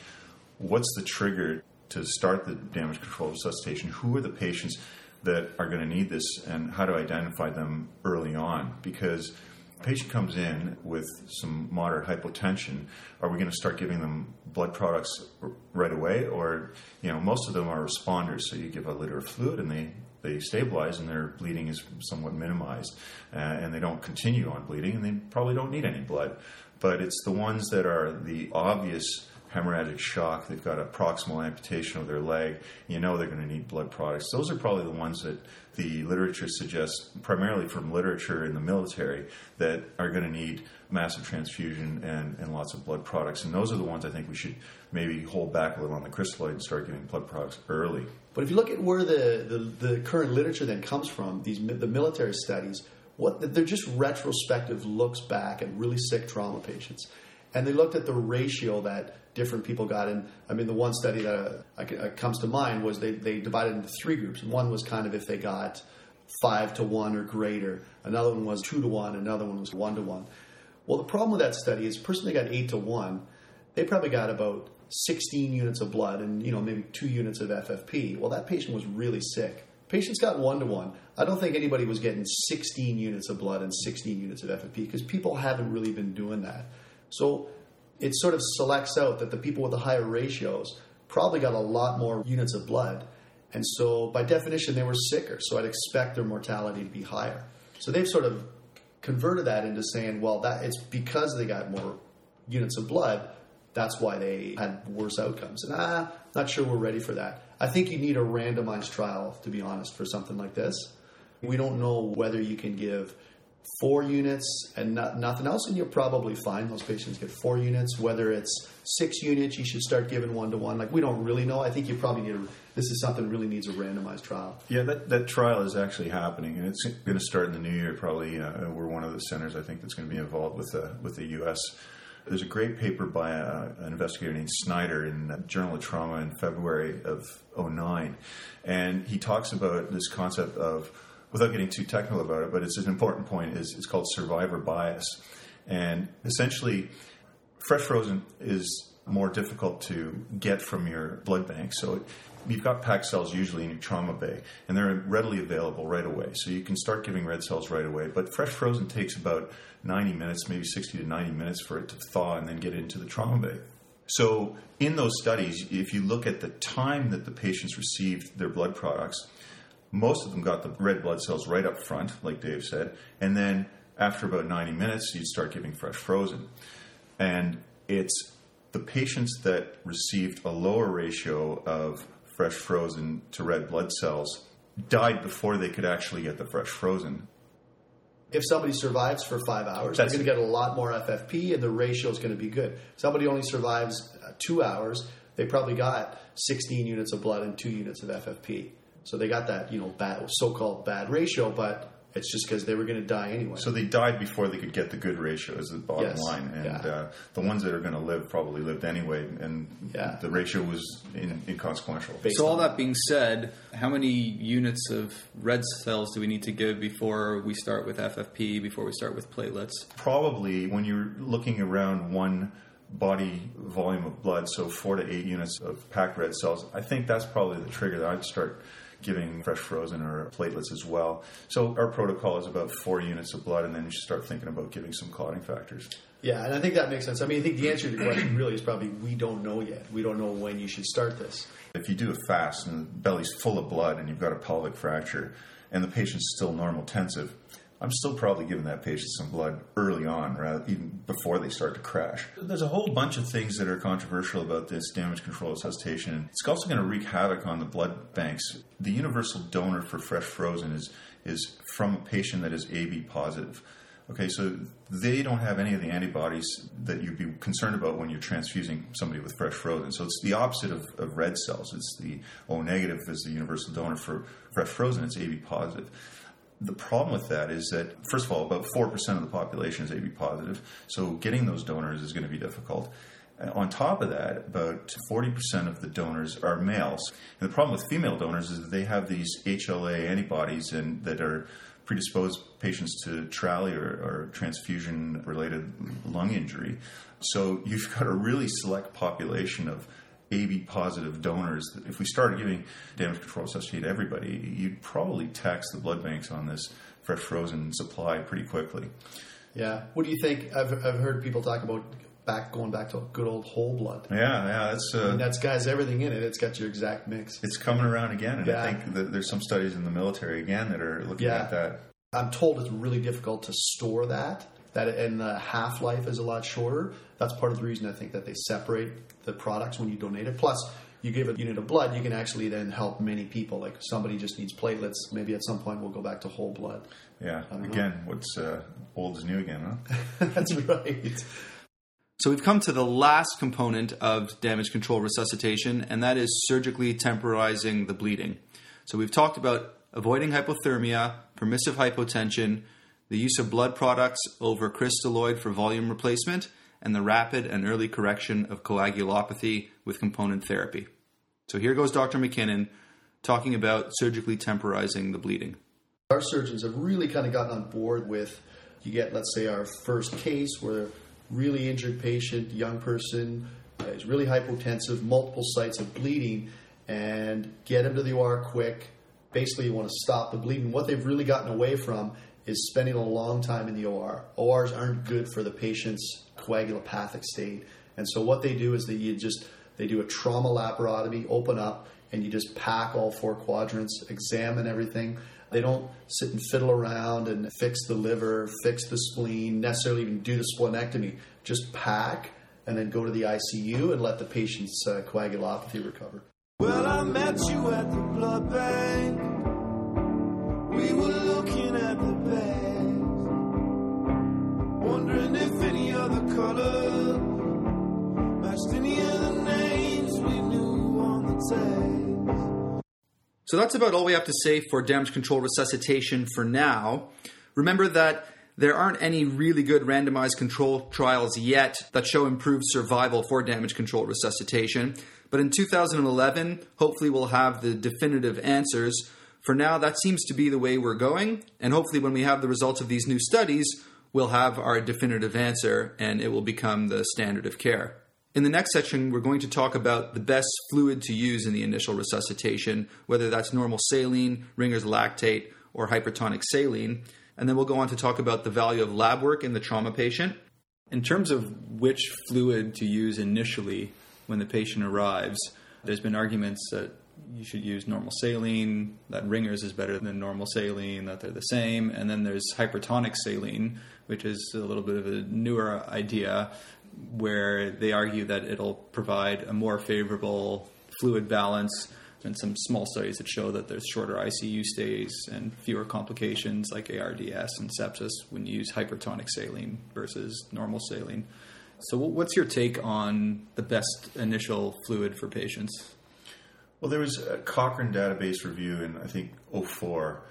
what's the trigger to start the damage control resuscitation. Who are the patients that are going to need this, and how to identify them early on? Because a patient comes in with some moderate hypotension, are we going to start giving them blood products right away, or you know most of them are responders, so you give a liter of fluid and they they stabilize and their bleeding is somewhat minimized, uh, and they don't continue on bleeding, and they probably don't need any blood. But it's the ones that are the obvious hemorrhagic shock, they've got a proximal amputation of their leg, you know they're going to need blood products. Those are probably the ones that the literature suggests, primarily from literature in the military, that are going to need massive transfusion and, and lots of blood products. And those are the ones I think we should maybe hold back a little on the crystalloid and start giving blood products early. But if you look at where the, the, the current literature then comes from, these the military studies, what they're just retrospective looks back at really sick trauma patients, and they looked at the ratio that different people got. in. I mean, the one study that uh, uh, comes to mind was they they divided into three groups. One was kind of if they got five to one or greater. Another one was two to one. Another one was one to one. Well, the problem with that study is, person that got eight to one, they probably got about 16 units of blood and you know maybe two units of FFP. Well, that patient was really sick. Patients got one to one. I don't think anybody was getting 16 units of blood and 16 units of FFP because people haven't really been doing that. So it sort of selects out that the people with the higher ratios probably got a lot more units of blood. And so by definition, they were sicker. So I'd expect their mortality to be higher. So they've sort of converted that into saying, well, that it's because they got more units of blood, that's why they had worse outcomes. And I'm ah, not sure we're ready for that. I think you need a randomized trial, to be honest, for something like this. We don't know whether you can give four units and not, nothing else, and you'll probably find those patients get four units. Whether it's six units, you should start giving one to one. Like we don't really know. I think you probably need. A, this is something really needs a randomized trial. Yeah, that that trial is actually happening, and it's going to start in the new year. Probably, uh, we're one of the centers I think that's going to be involved with the with the U.S. There's a great paper by a, uh, an investigator named Snyder in the Journal of Trauma in February of 09. And he talks about this concept of, without getting too technical about it, but it's an important point, is it's called survivor bias. And essentially, fresh frozen is more difficult to get from your blood bank. So you've got packed cells usually in your trauma bay, and they're readily available right away. So you can start giving red cells right away. But fresh frozen takes about 90 minutes, maybe 60 to 90 minutes for it to thaw and then get into the trauma bay. So, in those studies, if you look at the time that the patients received their blood products, most of them got the red blood cells right up front, like Dave said, and then after about 90 minutes, you'd start giving fresh frozen. And it's the patients that received a lower ratio of fresh frozen to red blood cells died before they could actually get the fresh frozen if somebody survives for five hours, That's they're going to get a lot more FFP, and the ratio is going to be good. Somebody only survives uh, two hours, they probably got 16 units of blood and two units of FFP. So they got that, you know, bad, so-called bad ratio, but it's just because they were going to die anyway. So they died before they could get the good ratio, is the bottom yes. line. And yeah. uh, the ones that are going to live probably lived anyway, and yeah. the ratio was in, inconsequential. Based so all that being said, how many units of red cells do we need to give before we start with FFP? Before we start with platelets? Probably when you're looking around one body volume of blood, so four to eight units of packed red cells. I think that's probably the trigger that I'd start giving fresh frozen or platelets as well. So our protocol is about four units of blood, and then you should start thinking about giving some clotting factors. Yeah, and I think that makes sense. I mean, I think the answer to the question really is probably we don't know yet. We don't know when you should start this. If you do a fast and the belly's full of blood and you've got a pelvic fracture and the patient's still normotensive, I'm still probably giving that patient some blood early on, rather even before they start to crash. There's a whole bunch of things that are controversial about this damage control resuscitation. It's also going to wreak havoc on the blood banks. The universal donor for fresh frozen is is from a patient that is AB positive. Okay, so they don't have any of the antibodies that you'd be concerned about when you're transfusing somebody with fresh frozen. So it's the opposite of, of red cells. It's the O negative is the universal donor for fresh frozen. It's AB positive. The problem with that is that, first of all, about 4% of the population is AB positive, so getting those donors is going to be difficult. Uh, on top of that, about 40% of the donors are males. And the problem with female donors is that they have these HLA antibodies and that are predispose patients to TRALI or, or transfusion related lung injury. So you've got a really select population of AB positive donors, if we started giving damage control resuscitate to everybody, you'd probably tax the blood banks on this fresh frozen supply pretty quickly. Yeah. What do you think? I've, I've heard people talk about back going back to good old whole blood. Yeah, yeah, that's uh, I mean, that's got everything in it. It's got your exact mix. It's coming around again, and yeah. I think that there's some studies in the military again that are looking yeah. at that. I'm told it's really difficult to store that that and the half life is a lot shorter. That's part of the reason I think that they separate the products when you donate it. Plus, you give a unit of blood, you can actually then help many people. Like somebody just needs platelets, maybe at some point we'll go back to whole blood. Yeah. Again, know. what's uh, old is new again, huh? That's right. So we've come to the last component of damage control resuscitation, and that is surgically temporizing the bleeding. So we've talked about avoiding hypothermia, permissive hypotension, the use of blood products over crystalloid for volume replacement, and the rapid and early correction of coagulopathy with component therapy. So here goes Dr. MacKinnon talking about surgically temporizing the bleeding. Our surgeons have really kind of gotten on board with you get, let's say, our first case where a really injured patient, young person, uh, is really hypotensive, multiple sites of bleeding, and get him to the OR quick. Basically, you want to stop the bleeding. What they've really gotten away from is spending a long time in the OR. ORs aren't good for the patient's coagulopathic state, and so what they do is that you just they do a trauma laparotomy, open up, and you just pack all four quadrants, examine everything. They don't sit and fiddle around and fix the liver, fix the spleen, necessarily even do the splenectomy. Just pack and then go to the ICU and let the patient's uh, coagulopathy recover. Well, I met you at the blood bank. We were So that's about all we have to say for damage control resuscitation for now. Remember that there aren't any really good randomized control trials yet that show improved survival for damage control resuscitation. But in 2011, hopefully we'll have the definitive answers. For now, that seems to be the way we're going, and hopefully when we have the results of these new studies, we'll have our definitive answer and it will become the standard of care. In the next section, we're going to talk about the best fluid to use in the initial resuscitation, whether that's normal saline, Ringer's lactate, or hypertonic saline. And then we'll go on to talk about the value of lab work in the trauma patient. In terms of which fluid to use initially when the patient arrives, there's been arguments that you should use normal saline, that Ringer's is better than normal saline, that they're the same. And then there's hypertonic saline, which is a little bit of a newer idea where they argue that it'll provide a more favorable fluid balance and some small studies that show that there's shorter ICU stays and fewer complications like ARDS and sepsis when you use hypertonic saline versus normal saline. So, what's your take on the best initial fluid for patients? Well, there was a Cochrane database review in, I think, 04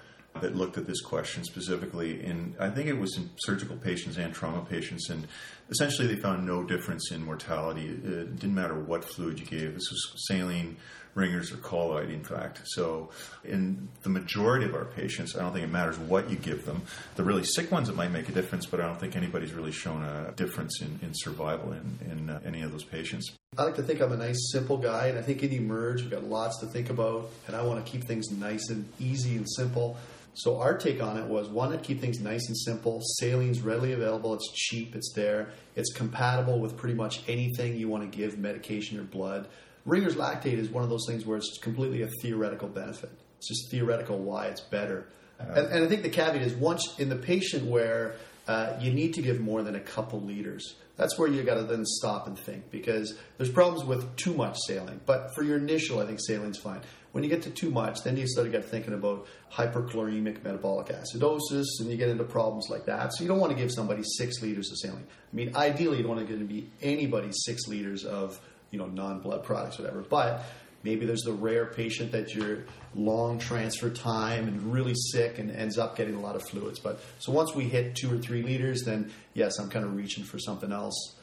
that looked at this question specifically. And I think it was in surgical patients and trauma patients. And essentially, they found no difference in mortality. It didn't matter what fluid you gave. This was saline, Ringer's, or colloid, in fact. So, in the majority of our patients, I don't think it matters what you give them. The really sick ones, it might make a difference, but I don't think anybody's really shown a difference in, in survival in, in uh, any of those patients. I like to think I'm a nice, simple guy, and I think in Emerge, we've got lots to think about, and I want to keep things nice and easy and simple. So our take on it was one to keep things nice and simple. Saline's readily available. It's cheap. It's there. It's compatible with pretty much anything you want to give medication or blood. Ringer's lactate is one of those things where it's completely a theoretical benefit. It's just theoretical why it's better. And, and I think the caveat is once in the patient where uh, you need to give more than a couple liters. That's where you got to then stop and think because there's problems with too much saline. But for your initial, I think saline's fine. When you get to too much, then you start to get thinking about hyperchloremic metabolic acidosis, and you get into problems like that. So you don't want to give somebody six liters of saline. I mean, ideally, you don't want to give anybody six liters of you know non-blood products, whatever. But maybe there's the rare patient that you're long transfer time and really sick and ends up getting a lot of fluids. But so once we hit two or three liters, then yes, I'm kind of reaching for something else.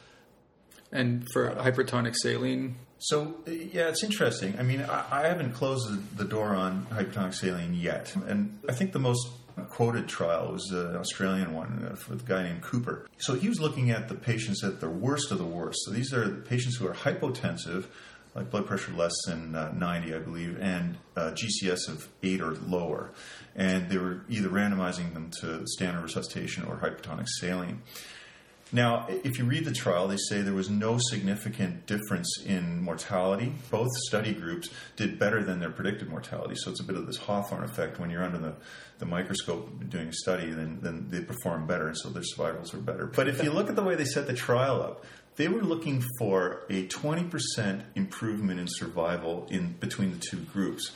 And for hypertonic saline, So yeah, it's interesting. I mean, I, I haven't closed the, door on hypertonic saline yet, and I think the most quoted trial was an Australian one uh, with a guy named Cooper. So he was looking at the patients at the worst of the worst. So these are the patients who are hypotensive, like blood pressure less than uh, 90, I believe, and uh, GCS of 8 or lower. And they were either randomizing them to standard resuscitation or hypertonic saline. Now, if you read the trial, they say there was no significant difference in mortality. Both study groups did better than their predicted mortality. So it's a bit of this Hawthorne effect. When you're under the, the microscope doing a study, then, then they perform better, and so their survivals are better. But if you look at the way they set the trial up, they were looking for a 20% improvement in survival in between the two groups.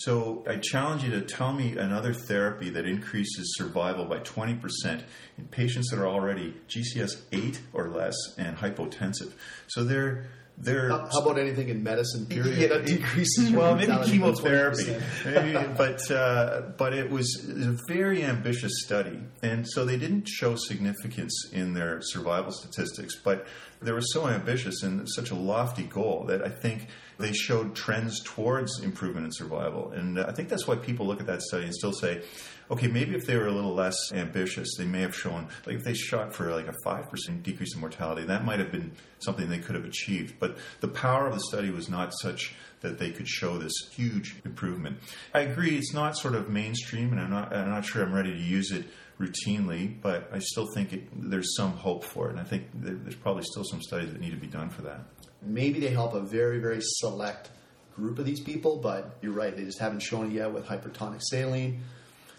So I challenge you to tell me another therapy that increases survival by 20% in patients that are already GCS 8 or less and hypotensive. So they're they're How, how about anything in medicine? Period Yeah, that decreases well, maybe chemotherapy, Maybe, but uh, but it was a very ambitious study, and so they didn't show significance in their survival statistics. But they were so ambitious and such a lofty goal that I think they showed trends towards improvement in survival. And I think that's why people look at that study and still say, okay, maybe if they were a little less ambitious, they may have shown, like if they shot for like a 5% decrease in mortality, that might have been something they could have achieved. But the power of the study was not such that they could show this huge improvement. I agree, it's not sort of mainstream, and I'm not, I'm not sure I'm ready to use it routinely, but I still think it, there's some hope for it. And I think there's probably still some studies that need to be done for that. Maybe they help a very, very select group of these people, but you're right, they just haven't shown it yet with hypertonic saline.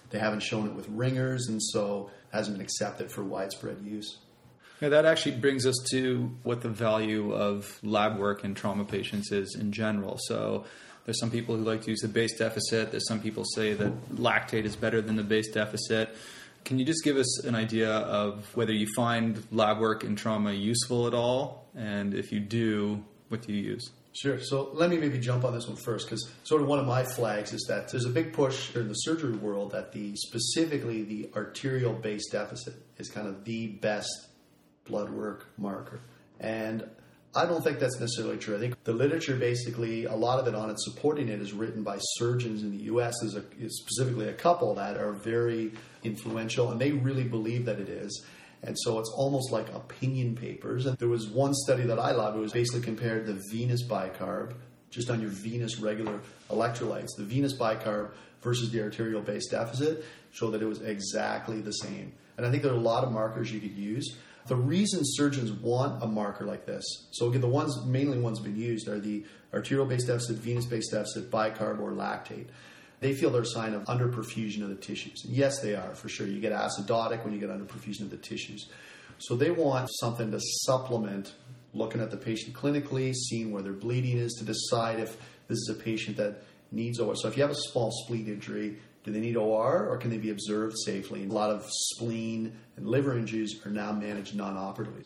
They haven't shown it with ringers, and so it hasn't been accepted for widespread use. Yeah, that actually brings us to what the value of lab work in trauma patients is in general. So there's some people who like to use the base deficit. There's some people say that lactate is better than the base deficit. Can you just give us an idea of whether you find lab work in trauma useful at all? And if you do, what do you use? Sure. So let me maybe jump on this one first because sort of one of my flags is that there's a big push in the surgery world that the specifically the arterial base deficit is kind of the best blood work marker. And I don't think that's necessarily true. I think the literature, basically, a lot of it on it supporting it is written by surgeons in the U.S. There's a, specifically a couple that are very influential, and they really believe that it is. And so it's almost like opinion papers. And there was one study that I loved. It was basically compared the venous bicarb, just on your venous regular electrolytes, the venous bicarb versus the arterial base deficit, showed that it was exactly the same. And I think there are a lot of markers you could use. The reason surgeons want a marker like this, so again, the ones mainly ones been used are the arterial base deficit, venous base deficit, bicarb, or lactate. They feel they're a sign of underperfusion of the tissues. Yes, they are for sure. You get acidotic when you get underperfusion of the tissues. So they want something to supplement looking at the patient clinically, seeing where their bleeding is to decide if this is a patient that needs OR. So if you have a small spleen injury, do they need OR or can they be observed safely? A lot of spleen and liver injuries are now managed non operatively.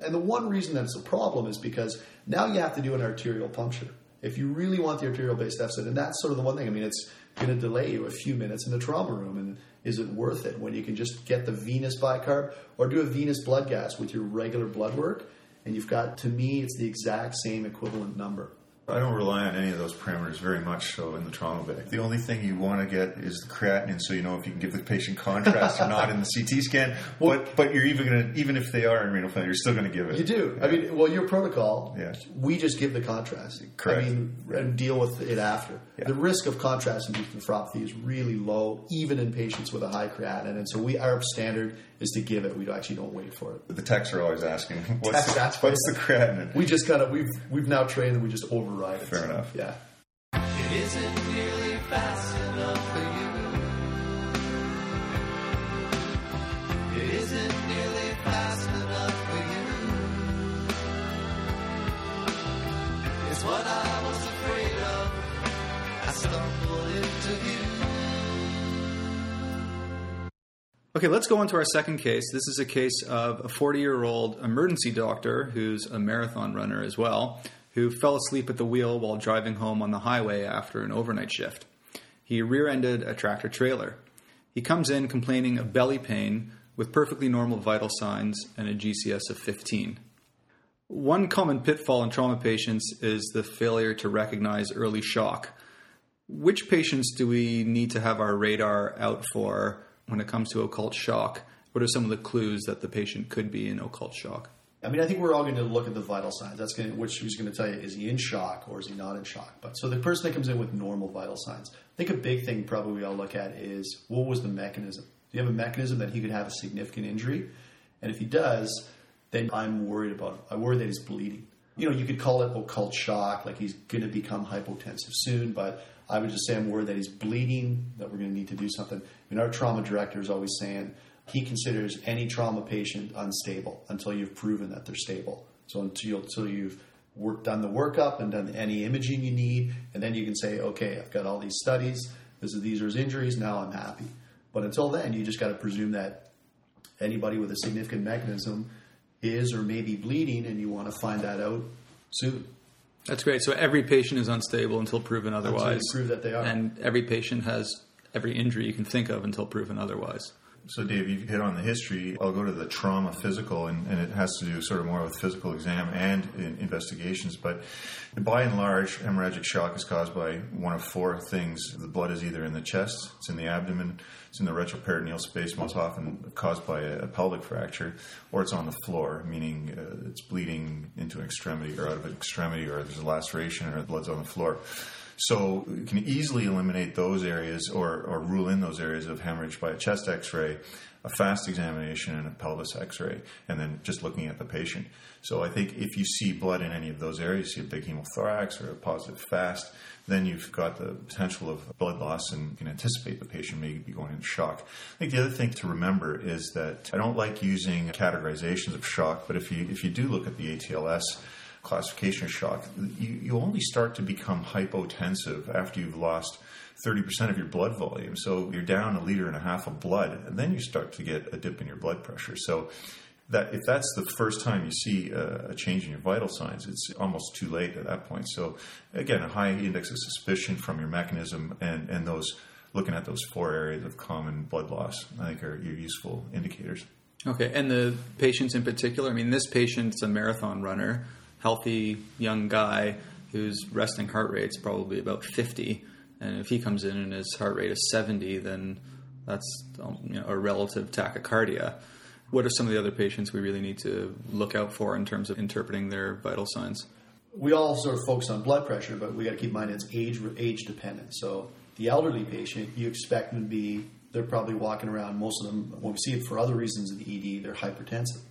And the one reason that it's a problem is because now you have to do an arterial puncture. If you really want the arterial base deficit, and that's sort of the one thing, I mean, it's going to delay you a few minutes in the trauma room. And is it worth it when you can just get the venous bicarb or do a venous blood gas with your regular blood work? And you've got, to me, it's the exact same equivalent number. I don't rely on any of those parameters very much so in the trauma bag. The only thing you want to get is the creatinine so you know if you can give the patient contrast or not in the CT scan. Well, but but you're even going to even if they are in renal failure, you're still going to give it. You do. Yeah. I mean, well, your protocol, yeah. we just give the contrast. Correct. I mean, right. and deal with it after. Yeah. The risk of contrast-induced nephropathy is really low, even in patients with a high creatinine. And so we our standard is to give it. We actually don't wait for it. The techs are always asking, "What's, the, what's the creatinine?" We just kind of we've we've now trained and we just override it. Fair so, enough. Yeah. It isn't nearly fast enough for you. It isn't nearly fast enough for you. It's what I was afraid of. I stumbled into view. Okay, let's go on to our second case. This is a case of a 40 year old emergency doctor who's a marathon runner as well, who fell asleep at the wheel while driving home on the highway after an overnight shift. He rear ended a tractor trailer. He comes in complaining of belly pain with perfectly normal vital signs and a GCS of 15. One common pitfall in trauma patients is the failure to recognize early shock. Which patients do we need to have our radar out for when it comes to occult shock? What are some of the clues that the patient could be in occult shock? I mean, I think we're all going to look at the vital signs. That's going to, which who's going to tell you is he in shock or is he not in shock. But so the person that comes in with normal vital signs, I think a big thing probably we all look at is what was the mechanism. Do you have a mechanism that he could have a significant injury? And if he does, then I'm worried about. I worry that he's bleeding. You know, you could call it occult shock, like he's going to become hypotensive soon. But I would just say I'm worried that he's bleeding, that we're going to need to do something. I mean, our trauma director is always saying he considers any trauma patient unstable until you've proven that they're stable. So until, until you've worked, done the workup and done any imaging you need, and then you can say, okay, I've got all these studies. This is, these are his injuries. Now I'm happy. But until then, you just got to presume that anybody with a significant mechanism is or may be bleeding, and you want to find that out soon. That's great. So every patient is unstable until proven otherwise. Until prove that they are. And every patient has every injury you can think of until proven otherwise. So, Dave, you've hit on the history. I'll go to the trauma physical, and, and it has to do sort of more with physical exam and in investigations. But by and large, hemorrhagic shock is caused by one of four things. The blood is either in the chest, it's in the abdomen, it's in the retroperitoneal space, most often caused by a, a pelvic fracture, or it's on the floor, meaning uh, it's bleeding into an extremity or out of an extremity, or there's a laceration, or the blood's on the floor. So you can easily eliminate those areas or, or rule in those areas of hemorrhage by a chest x ray, a fast examination, and a pelvis x ray, and then just looking at the patient. So I think if you see blood in any of those areas, you see a big hemothorax or a positive fast, then you've got the potential of blood loss and can anticipate the patient may be going into shock. I think the other thing to remember is that I don't like using categorizations of shock, but if you if you do look at the ATLS, classification shock, you, you only start to become hypotensive after you've lost 30% of your blood volume. So you're down a liter and a half of blood, and then you start to get a dip in your blood pressure. So that if that's the first time you see a, a, change in your vital signs, it's almost too late at that point. So again, a high index of suspicion from your mechanism and, and those looking at those four areas of common blood loss, I think are your useful indicators. Okay, and the patients in particular. I mean, this patient's a marathon runner healthy young guy whose resting heart rate is probably about 50, and if he comes in and his heart rate is 70, then that's um, you know, a relative tachycardia. What are some of the other patients we really need to look out for in terms of interpreting their vital signs? We all sort of focus on blood pressure, but we got to keep in mind it's age age dependent. So the elderly patient, you expect them to be they're probably walking around. Most of them, when we see it for other reasons in the ED, they're hypertensive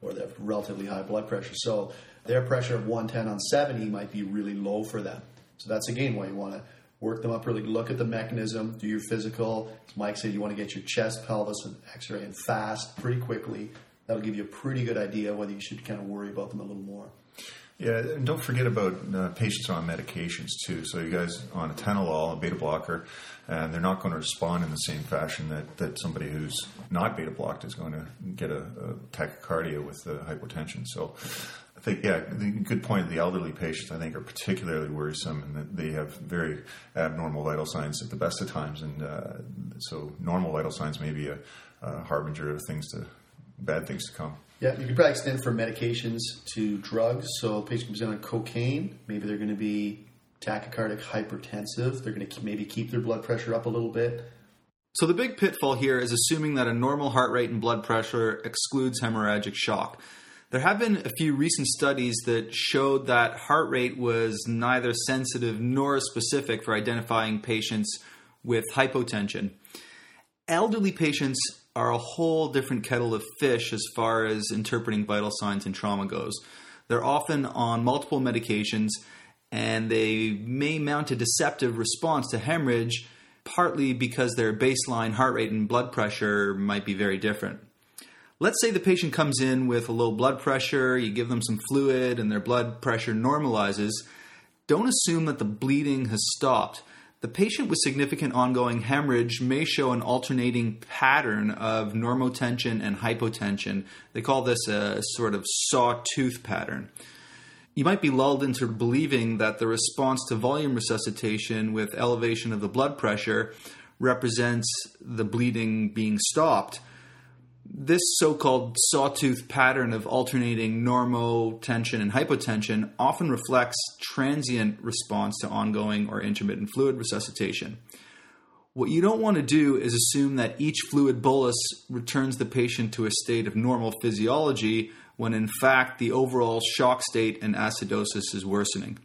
or they have relatively high blood pressure. So their pressure of 110 on 70 might be really low for them. So that's again why you want to work them up really look at the mechanism, do your physical. As Mike said, you want to get your chest, pelvis, and x-ray and fast pretty quickly. That'll give you a pretty good idea whether you should kind of worry about them a little more. Yeah, and don't forget about uh, patients on medications too. So you guys on atenolol, a beta blocker, and they're not going to respond in the same fashion that, that somebody who's not beta blocked is going to get a, a tachycardia with the hypotension. So think, yeah, the good point. The elderly patients, I think, are particularly worrisome, and they have very abnormal vital signs at the best of times, and uh, so normal vital signs may be a, a harbinger of things to bad things to come. Yeah, you could probably extend from medications to drugs. So, a patient comes in on cocaine, maybe they're going to be tachycardic hypertensive. They're going to maybe keep their blood pressure up a little bit. So, the big pitfall here is assuming that a normal heart rate and blood pressure excludes hemorrhagic shock. There have been a few recent studies that showed that heart rate was neither sensitive nor specific for identifying patients with hypotension. Elderly patients are a whole different kettle of fish as far as interpreting vital signs and trauma goes. They're often on multiple medications and they may mount a deceptive response to hemorrhage, partly because their baseline heart rate and blood pressure might be very different. Let's say the patient comes in with a low blood pressure, you give them some fluid, and their blood pressure normalizes. Don't assume that the bleeding has stopped. The patient with significant ongoing hemorrhage may show an alternating pattern of normotension and hypotension. They call this a sort of sawtooth pattern. You might be lulled into believing that the response to volume resuscitation with elevation of the blood pressure represents the bleeding being stopped this so-called sawtooth pattern of alternating normotension and hypotension often reflects transient response to ongoing or intermittent fluid resuscitation. What you don't want to do is assume that each fluid bolus returns the patient to a state of normal physiology when in fact the overall shock state and acidosis is worsening.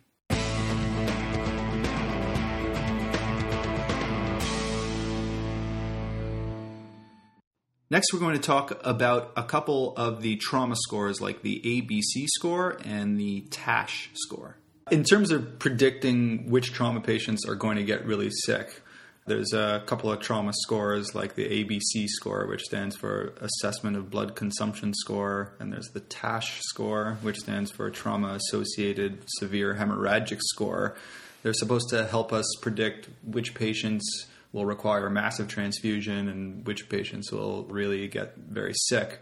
Next, we're going to talk about a couple of the trauma scores like the ABC score and the TASH score. In terms of predicting which trauma patients are going to get really sick, there's a couple of trauma scores like the ABC score, which stands for Assessment of Blood Consumption Score, and there's the TASH score, which stands for Trauma Associated Severe Hemorrhagic Score. They're supposed to help us predict which patients will require massive transfusion and which patients will really get very sick.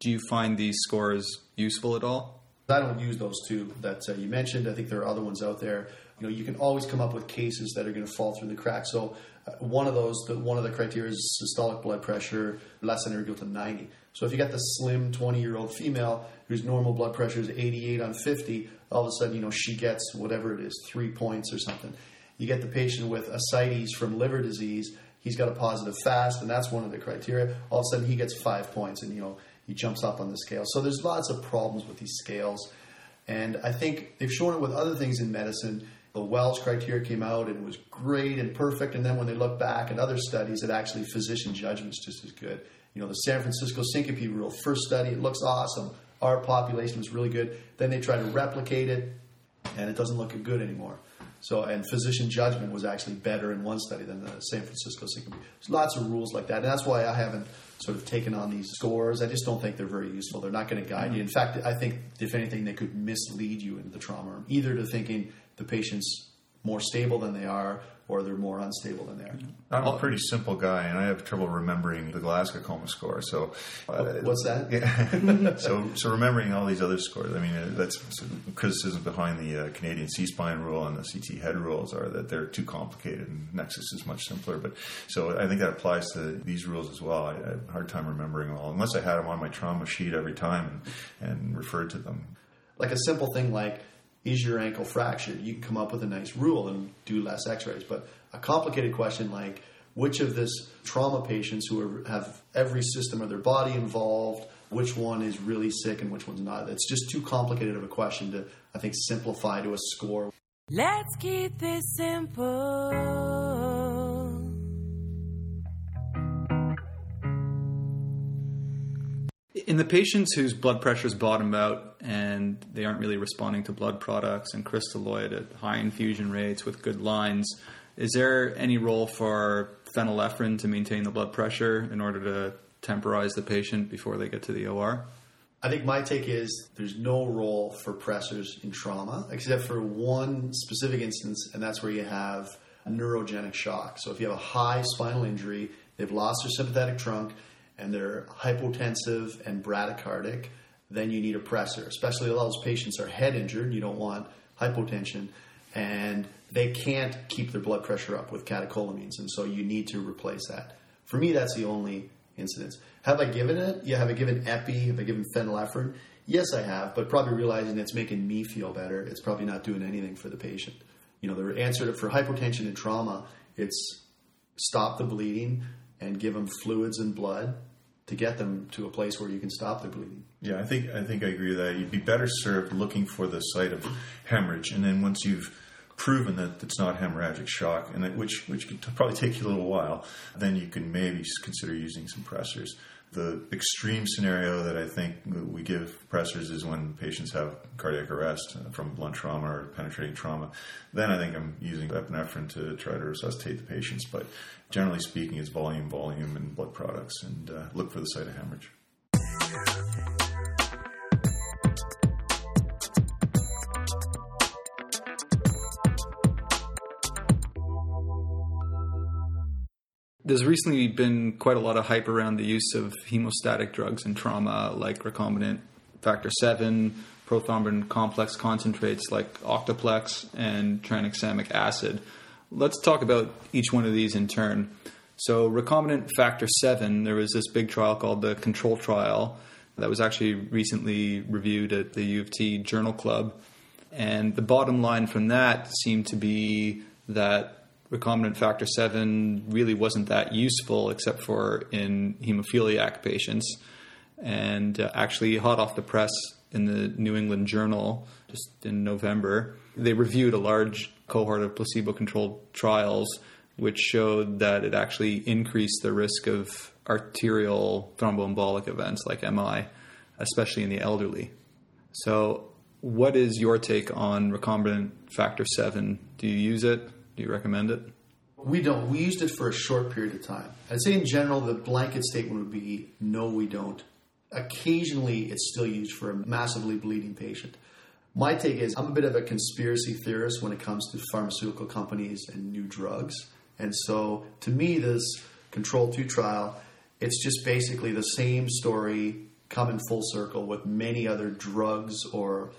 Do you find these scores useful at all? I don't use those two that uh, you mentioned. I think there are other ones out there. You know, you can always come up with cases that are going to fall through the cracks. So uh, one of those, the, one of the criteria is systolic blood pressure less than or equal to 90. So if you got the slim 20 year old female whose normal blood pressure is 88 on 50, all of a sudden, you know, she gets whatever it is, three points or something. You get the patient with ascites from liver disease, he's got a positive fast, and that's one of the criteria. All of a sudden, he gets five points, and you know, he jumps up on the scale. So there's lots of problems with these scales. And I think they've shown it with other things in medicine. The Wells criteria came out and it was great and perfect. And then when they look back at other studies, it actually physician judgment's just as good. You know, the San Francisco syncope rule, first study, it looks awesome. Our population was really good. Then they try to replicate it, and it doesn't look good anymore. So, and physician judgment was actually better in one study than the San Francisco syncope. There's lots of rules like that, and that's why I haven't sort of taken on these scores. I just don't think they're very useful. They're not going to guide you. In fact, I think if anything, they could mislead you into the trauma room, either to thinking the patient's more stable than they are, or they're more unstable than they are. I'm a pretty simple guy, and I have trouble remembering the Glasgow coma score. So, uh, What's that? Yeah. so, so remembering all these other scores. I mean, uh, that's criticism behind the uh, Canadian C-spine rule and the CT head rules are that they're too complicated, and Nexus is much simpler. But so I think that applies to these rules as well. I, I have a hard time remembering them all, unless I had them on my trauma sheet every time and, and referred to them. Like a simple thing like is your ankle fractured? You can come up with a nice rule and do less x-rays. But a complicated question like which of this trauma patients who are, have every system of their body involved, which one is really sick and which one's not? It's just too complicated of a question to, I think, simplify to a score. Let's keep this simple. In the patients whose blood pressures bottom out and they aren't really responding to blood products and crystalloid at high infusion rates with good lines, is there any role for phenylephrine to maintain the blood pressure in order to temporize the patient before they get to the OR? I think my take is there's no role for pressors in trauma except for one specific instance, and that's where you have a neurogenic shock. So if you have a high spinal injury, they've lost their sympathetic trunk, and they're hypotensive and bradycardic, then you need a pressor. Especially a lot of those patients are head injured, you don't want hypotension, and they can't keep their blood pressure up with catecholamines, and so you need to replace that. For me, that's the only incidence. Have I given it? Yeah, have I given epi? Have I given phenylephrine? Yes, I have, but probably realizing it's making me feel better. It's probably not doing anything for the patient. You know, the answer for hypotension and trauma, it's stop the bleeding and give them fluids and blood to get them to a place where you can stop the bleeding. Yeah, I think I think I agree with that. You'd be better served looking for the site of hemorrhage, and then once you've proven that it's not hemorrhagic shock, and that, which which could probably take you a little while, then you can maybe consider using some pressors. The extreme scenario that I think we give pressors is when patients have cardiac arrest from blunt trauma or penetrating trauma. Then I think I'm using epinephrine to try to resuscitate the patients. But generally speaking, it's volume, volume, and blood products, and uh, look for the site of hemorrhage. There's recently been quite a lot of hype around the use of hemostatic drugs in trauma, like recombinant factor 7, prothrombin complex concentrates like Octaplex, and tranexamic acid. Let's talk about each one of these in turn. So, recombinant factor 7, there was this big trial called the Control Trial that was actually recently reviewed at the U of T Journal Club. And the bottom line from that seemed to be that recombinant factor 7 really wasn't that useful except for in hemophiliac patients. And uh, actually, hot off the press in the New England Journal just in November, they reviewed a large cohort of placebo controlled trials which showed that it actually increased the risk of arterial thromboembolic events like MI, especially in the elderly. So, what is your take on recombinant factor 7? Do you use it? Do you recommend it? We don't. We used it for a short period of time. I'd say in general, the blanket statement would be no, we don't. Occasionally, it's still used for a massively bleeding patient. My take is I'm a bit of a conspiracy theorist when it comes to pharmaceutical companies and new drugs. And so, to me, this Control 2 trial, it's just basically the same story come in full circle with many other drugs or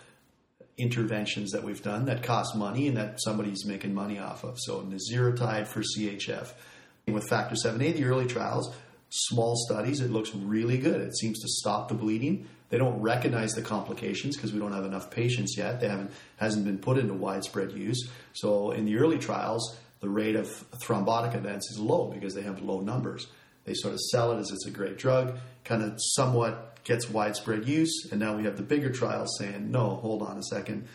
interventions that we've done that cost money and that somebody's making money off of. So Nesiritide for CHF. With factor 7A, the early trials, small studies, it looks really good. It seems to stop the bleeding. They don't recognize the complications because we don't have enough patients yet. They haven't hasn't been put into widespread use. So in the early trials, the rate of thrombotic events is low because they have low numbers. They sort of sell it as it's a great drug, kind of somewhat gets widespread use, and now we have the bigger trials saying, no, hold on a second.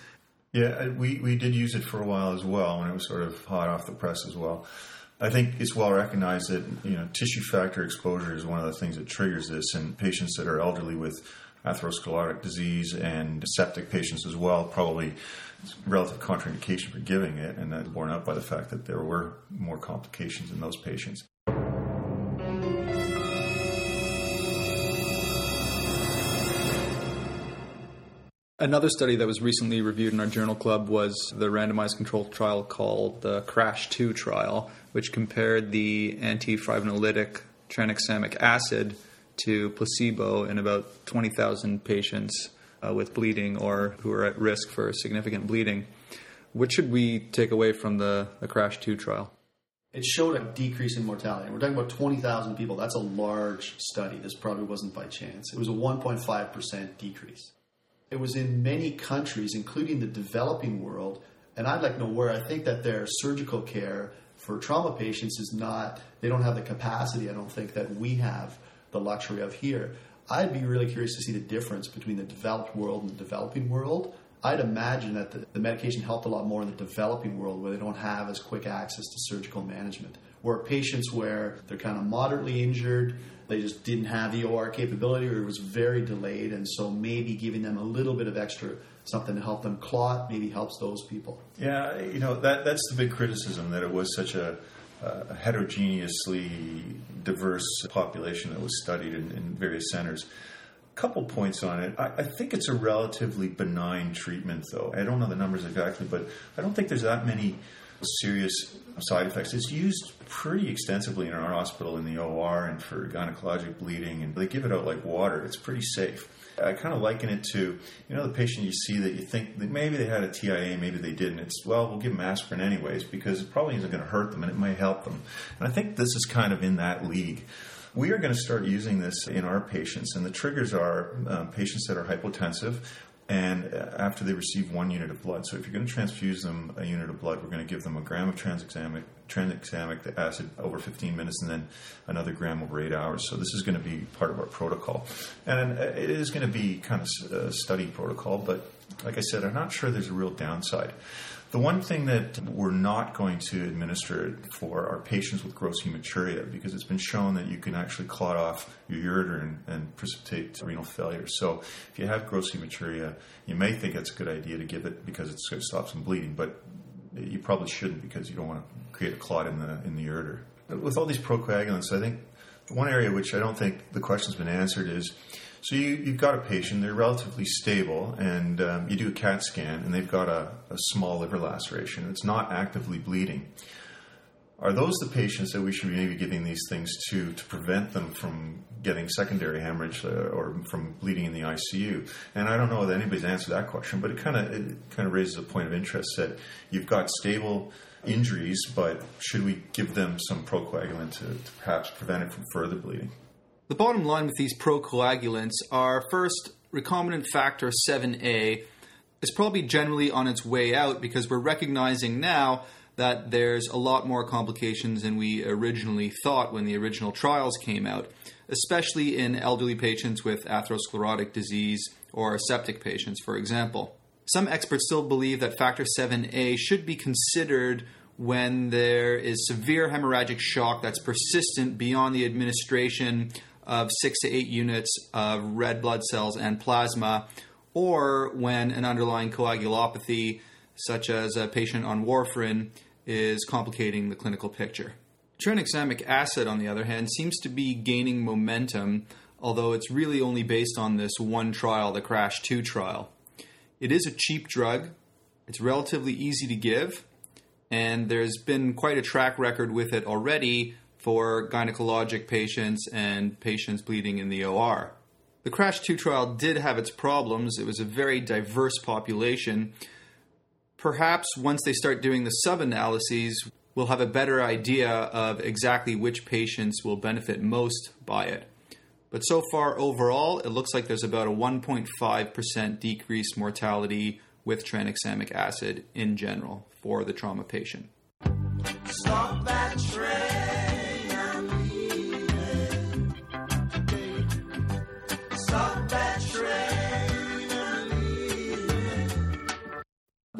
Yeah, we, we did use it for a while as well when it was sort of hot off the press as well. I think it's well recognized that you know tissue factor exposure is one of the things that triggers this, and patients that are elderly with atherosclerotic disease and septic patients as well probably relative contraindication for giving it, and that's borne out by the fact that there were more complications in those patients. Another study that was recently reviewed in our journal club was the randomized controlled trial called the CRASH 2 trial, which compared the antifibrinolytic tranexamic acid to placebo in about 20,000 patients uh, with bleeding or who are at risk for significant bleeding. What should we take away from the, the CRASH 2 trial? It showed a decrease in mortality. We're talking about 20,000 people. That's a large study. This probably wasn't by chance. It was a 1.5% decrease. It was in many countries, including the developing world, and I'd like to know where I think that their surgical care for trauma patients is not, they don't have the capacity, I don't think, that we have the luxury of here. I'd be really curious to see the difference between the developed world and the developing world. I'd imagine that the, the medication helped a lot more in the developing world where they don't have as quick access to surgical management. Where patients where they're kind of moderately injured, they just didn't have EOR capability or it was very delayed, and so maybe giving them a little bit of extra something to help them clot maybe helps those people. Yeah, you know that that's the big criticism that it was such a, a heterogeneously diverse population that was studied in, in various centers. A couple points on it. I, I think it's a relatively benign treatment, though. I don't know the numbers exactly, but I don't think there's that many serious side effects. It's used pretty extensively in our hospital in the OR and for gynecologic bleeding, and they give it out like water. It's pretty safe. I kind of liken it to, you know, the patient you see that you think that maybe they had a TIA, maybe they didn't. It's, well, we'll give them aspirin anyways because it probably isn't going to hurt them and it might help them. And I think this is kind of in that league. We are going to start using this in our patients, and the triggers are um, patients that are hypotensive and uh, after they receive one unit of blood. So if you're going to transfuse them a unit of blood, we're going to give them a gram of transexamic, transexamic acid over 15 minutes and then another gram over eight hours. So this is going to be part of our protocol. And uh, it is going to be kind of a study protocol, but like I said, I'm not sure there's a real downside. The one thing that we're not going to administer for are patients with gross hematuria because it's been shown that you can actually clot off your ureter and, and precipitate renal failure. So if you have gross hematuria, you may think it's a good idea to give it because it's going to stop some bleeding, but you probably shouldn't because you don't want to create a clot in the in the ureter. With all these procoagulants, I think one area which I don't think the question's been answered is so you, you've got a patient, they're relatively stable, and um, you do a CAT scan, and they've got a, a small liver laceration. It's not actively bleeding. Are those the patients that we should be maybe giving these things to to prevent them from getting secondary hemorrhage uh, or from bleeding in the ICU? And I don't know that anybody's answered that question, but it kind of it kind of raises a point of interest that you've got stable injuries, but should we give them some procoagulant to, to perhaps prevent it from further bleeding? The bottom line with these procoagulants are first, recombinant factor 7A is probably generally on its way out because we're recognizing now that there's a lot more complications than we originally thought when the original trials came out, especially in elderly patients with atherosclerotic disease or septic patients, for example. Some experts still believe that factor 7A should be considered when there is severe hemorrhagic shock that's persistent beyond the administration of six to eight units of red blood cells and plasma, or when an underlying coagulopathy, such as a patient on warfarin, is complicating the clinical picture. Tranexamic acid, on the other hand, seems to be gaining momentum, although it's really only based on this one trial, the CRASH 2 trial. It is a cheap drug, it's relatively easy to give, and there's been quite a track record with it already for gynecologic patients and patients bleeding in the OR. The Crash 2 trial did have its problems. It was a very diverse population. Perhaps once they start doing the sub analyses, we'll have a better idea of exactly which patients will benefit most by it. But so far, overall, it looks like there's about a 1.5% decreased mortality with tranexamic acid in general for the trauma patient. Stop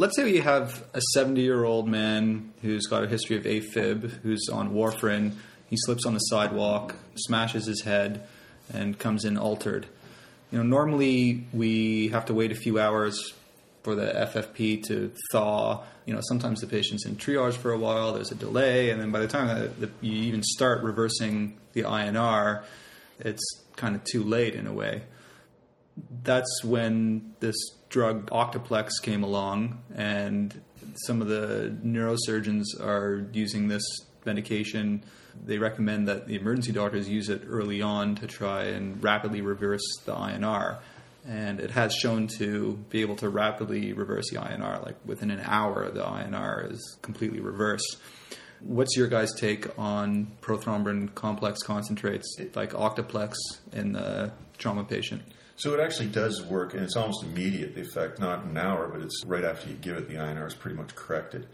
Let's say you have a 70 year old man who's got a history of AFib, who's on warfarin. He slips on the sidewalk, smashes his head, and comes in altered. You know, normally we have to wait a few hours for the FFP to thaw. You know, sometimes the patient's in triage for a while. There's a delay, and then by the time that you even start reversing the INR, it's kind of too late in a way that's when this drug Octaplex came along, and some of the neurosurgeons are using this medication. They recommend that the emergency doctors use it early on to try and rapidly reverse the INR. And it has shown to be able to rapidly reverse the INR. Like within an hour, the INR is completely reversed. What's your guys' take on prothrombin complex concentrates like Octaplex in the trauma patient? So it actually does work, and it's almost immediate the effect, not an hour, but it's right after you give it, the INR is pretty much corrected.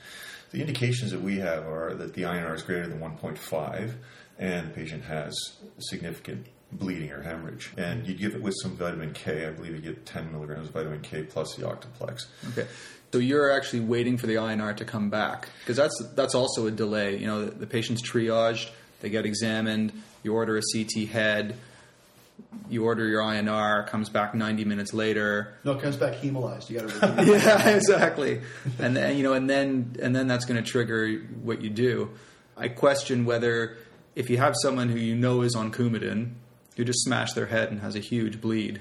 The indications that we have are that the INR is greater than 1.5, and the patient has significant bleeding or hemorrhage. And you give it with some vitamin K. I believe you get 10 milligrams of vitamin K plus the Octaplex. Okay. So you're actually waiting for the INR to come back because that's that's also a delay. You know, the, the patient's triaged, they get examined, you order a CT head, you order your INR, comes back 90 minutes later. No, it comes back hemolyzed. You got to. yeah, exactly. And then you know, and then and then that's going to trigger what you do. I question whether if you have someone who you know is on Coumadin, who just smashed their head and has a huge bleed,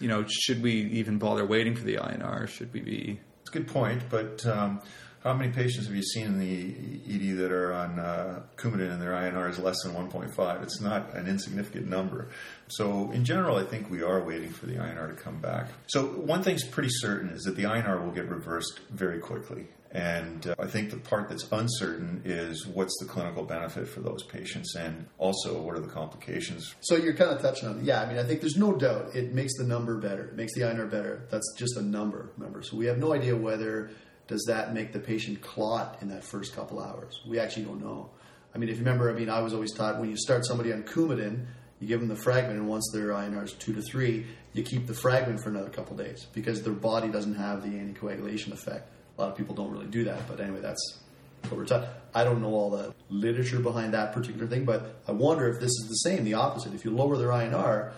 you know, should we even bother waiting for the INR? Should we be It's a good point, but um, how many patients have you seen in the ED that are on uh, Coumadin and their INR is less than 1.5? It's not an insignificant number. So, in general, I think we are waiting for the INR to come back. So, one thing's pretty certain is that the INR will get reversed very quickly. And uh, I think the part that's uncertain is what's the clinical benefit for those patients, and also what are the complications. So you're kind of touching on it. Yeah, I mean, I think there's no doubt it makes the number better. It makes the INR better. That's just a number, remember. So we have no idea whether does that make the patient clot in that first couple hours. We actually don't know. I mean, if you remember, I mean, I was always taught when you start somebody on Coumadin, you give them the Fragmin, and once their INR is two to three, you keep the Fragmin for another couple days because their body doesn't have the anticoagulation effect. A lot of people don't really do that, but anyway, that's what we're taught. I don't know all the literature behind that particular thing, but I wonder if this is the same, the opposite. If you lower their INR,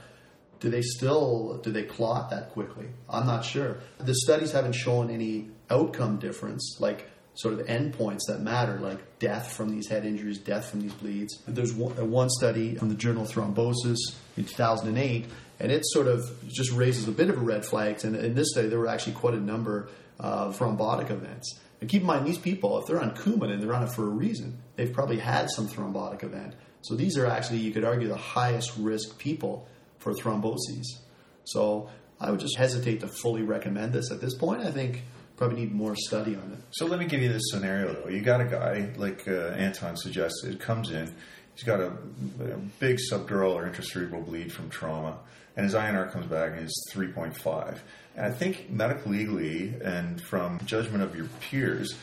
do they still do they clot that quickly? I'm not sure. The studies haven't shown any outcome difference, like sort of endpoints that matter, like death from these head injuries, death from these bleeds. There's one, uh, one study from the Journal Thrombosis in 2008, and it sort of just raises a bit of a red flag. And in this study, there were actually quite a number of thrombotic events. And keep in mind, these people, if they're on Coumadin, they're on it for a reason. They've probably had some thrombotic event. So these are actually, you could argue, the highest risk people for thromboses. So I would just hesitate to fully recommend this at this point. I think probably need more study on it. So let me give you this scenario though. You got a guy like uh, Anton suggested comes in. He's got a, a big subdural or intracerebral bleed from trauma, and his INR comes back and is 3.5. And I think medical legally and from judgment of your peers,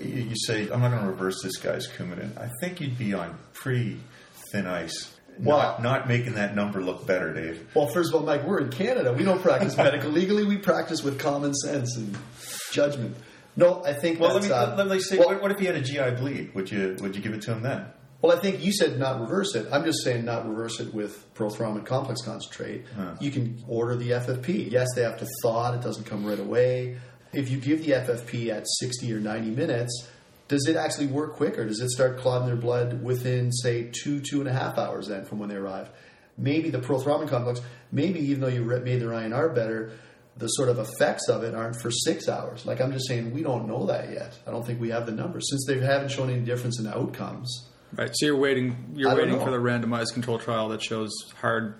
you, you say I'm not going to reverse this guy's Coumadin. I think you'd be on pretty thin ice. Well- not, not making that number look better, Dave. Well, first of all, Mike, we're in Canada. We don't practice medical legally. We practice with common sense and judgment. No, I think Well, let me, uh, let, me say, well- what, what if he had a GI bleed? Would you would you give it to him then? Well, I think you said not reverse it. I'm just saying not reverse it with prothrombin complex concentrate. You can order the FFP. Yes, they have to thaw it. It doesn't come right away. If you give the FFP at 60 or 90 minutes, does it actually work quicker? Does it start clotting their blood within, say, two, two and a half hours then from when they arrive? Maybe the prothrombin complex, maybe even though you made their INR better, the sort of effects of it aren't for six hours. Like I'm just saying, we don't know that yet. I don't think we have the numbers since they haven't shown any difference in outcomes. Right. So you're waiting. You're waiting know. for the randomized control trial that shows hard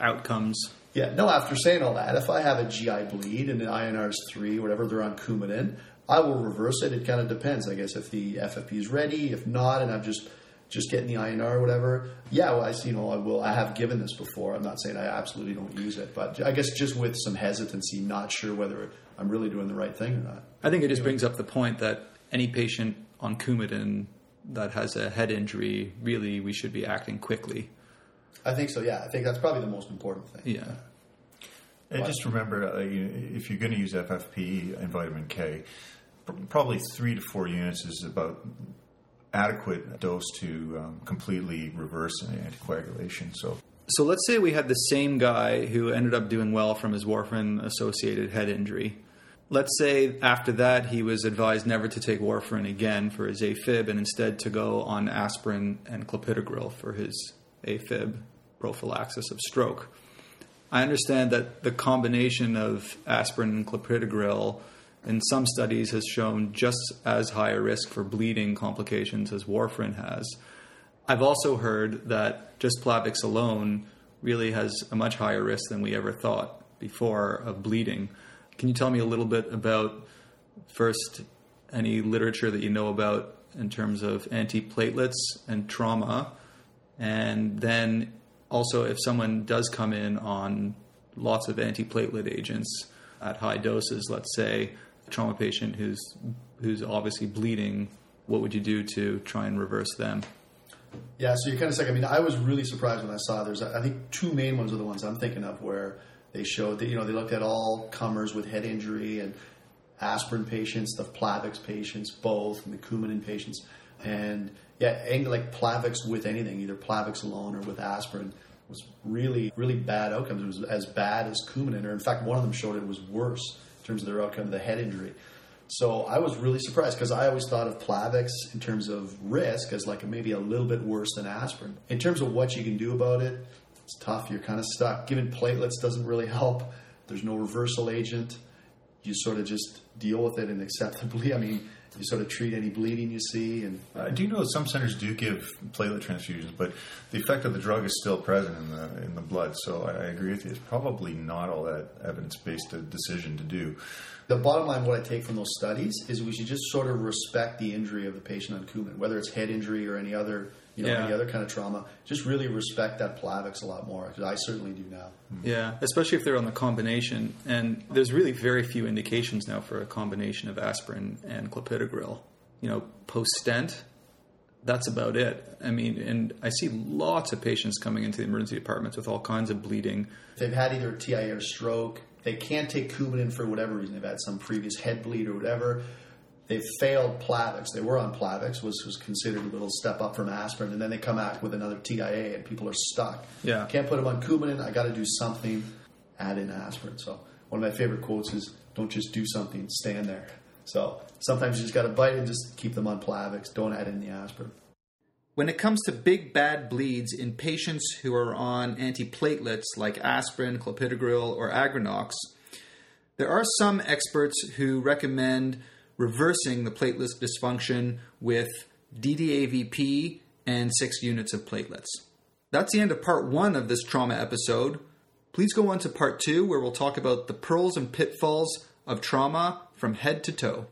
outcomes. Yeah, no, after saying all that, if I have a GI bleed and the INR is 3, whatever, they're on Coumadin, I will reverse it. It kind of depends, I guess, if the FFP is ready. If not, and I'm just just getting the INR or whatever, yeah, well, I you know I will. I have given this before. I'm not saying I absolutely don't use it, but I guess just with some hesitancy, not sure whether I'm really doing the right thing or not. I think it just brings up the point that any patient on Coumadin that has a head injury, really, we should be acting quickly. I think so. Yeah, I think that's probably the most important thing. Yeah. And just remember, uh, you, if you're going to use FFP and vitamin K, probably three to four units is about adequate dose to um, completely reverse an anticoagulation. So So let's say we had the same guy who ended up doing well from his warfarin associated head injury. Let's say after that he was advised never to take warfarin again for his AFib and instead to go on aspirin and clopidogrel for his AFib prophylaxis of stroke. I understand that the combination of aspirin and clopidogrel in some studies has shown just as high a risk for bleeding complications as warfarin has. I've also heard that just Plavix alone really has a much higher risk than we ever thought before of bleeding. Can you tell me a little bit about first any literature that you know about in terms of antiplatelets and trauma, and then also if someone does come in on lots of antiplatelet agents at high doses, let's say trauma patient who's who's obviously bleeding, what would you do to try and reverse them? Yeah, so you're kind of saying. I mean, I was really surprised when I saw there's. I think two main ones are the ones I'm thinking of where they showed that you know they looked at all comers with head injury and aspirin patients, the Plavix patients, both, and the Coumadin patients, and yeah, like Plavix with anything, either Plavix alone or with aspirin, was really really bad outcomes. It was as bad as Coumadin, or in fact, one of them showed it was worse terms of their outcome, the head injury. So I was really surprised because I always thought of Plavix in terms of risk as like maybe a little bit worse than aspirin. In terms of what you can do about it, it's tough. You're kind of stuck. Giving platelets doesn't really help. There's no reversal agent. You sort of just deal with it and acceptably. I mean, you sort of treat any bleeding you see, and I do know some centers do give platelet transfusions, but the effect of the drug is still present in the in the blood. So I, I agree with you. It's probably not all that evidence based a decision to do. the bottom line, what I take from those studies is we should just sort of respect the injury of the patient on Coumadin, whether it's head injury or any other, you know, Yeah. any other kind of trauma. Just really respect that Plavix a lot more because I certainly do now. Mm-hmm. Yeah, especially if they're on the combination. And there's really very few indications now for a combination of aspirin and clopidogrel. You know, post stent, that's about it. I mean, and I see lots of patients coming into the emergency departments with all kinds of bleeding. they've had either TIA or stroke. They can't take Coumadin for whatever reason. They've had some previous head bleed or whatever. They've failed Plavix. They were on Plavix, was was considered a little step up from aspirin, and then they come out with another TIA, and people are stuck. Yeah. can't put them on Coumadin. I got to do something. Add in aspirin. So one of my favorite quotes is, "Don't just do something. Stand there." So sometimes you just got to bite and just keep them on Plavix. Don't add in the aspirin. When it comes to big bad bleeds in patients who are on antiplatelets like aspirin, clopidogrel, or Aggrenox, there are some experts who recommend reversing the platelet dysfunction with DDAVP and six units of platelets. That's the end of part one of this trauma episode. Please go on to part two, where we'll talk about the pearls and pitfalls of trauma from head to toe.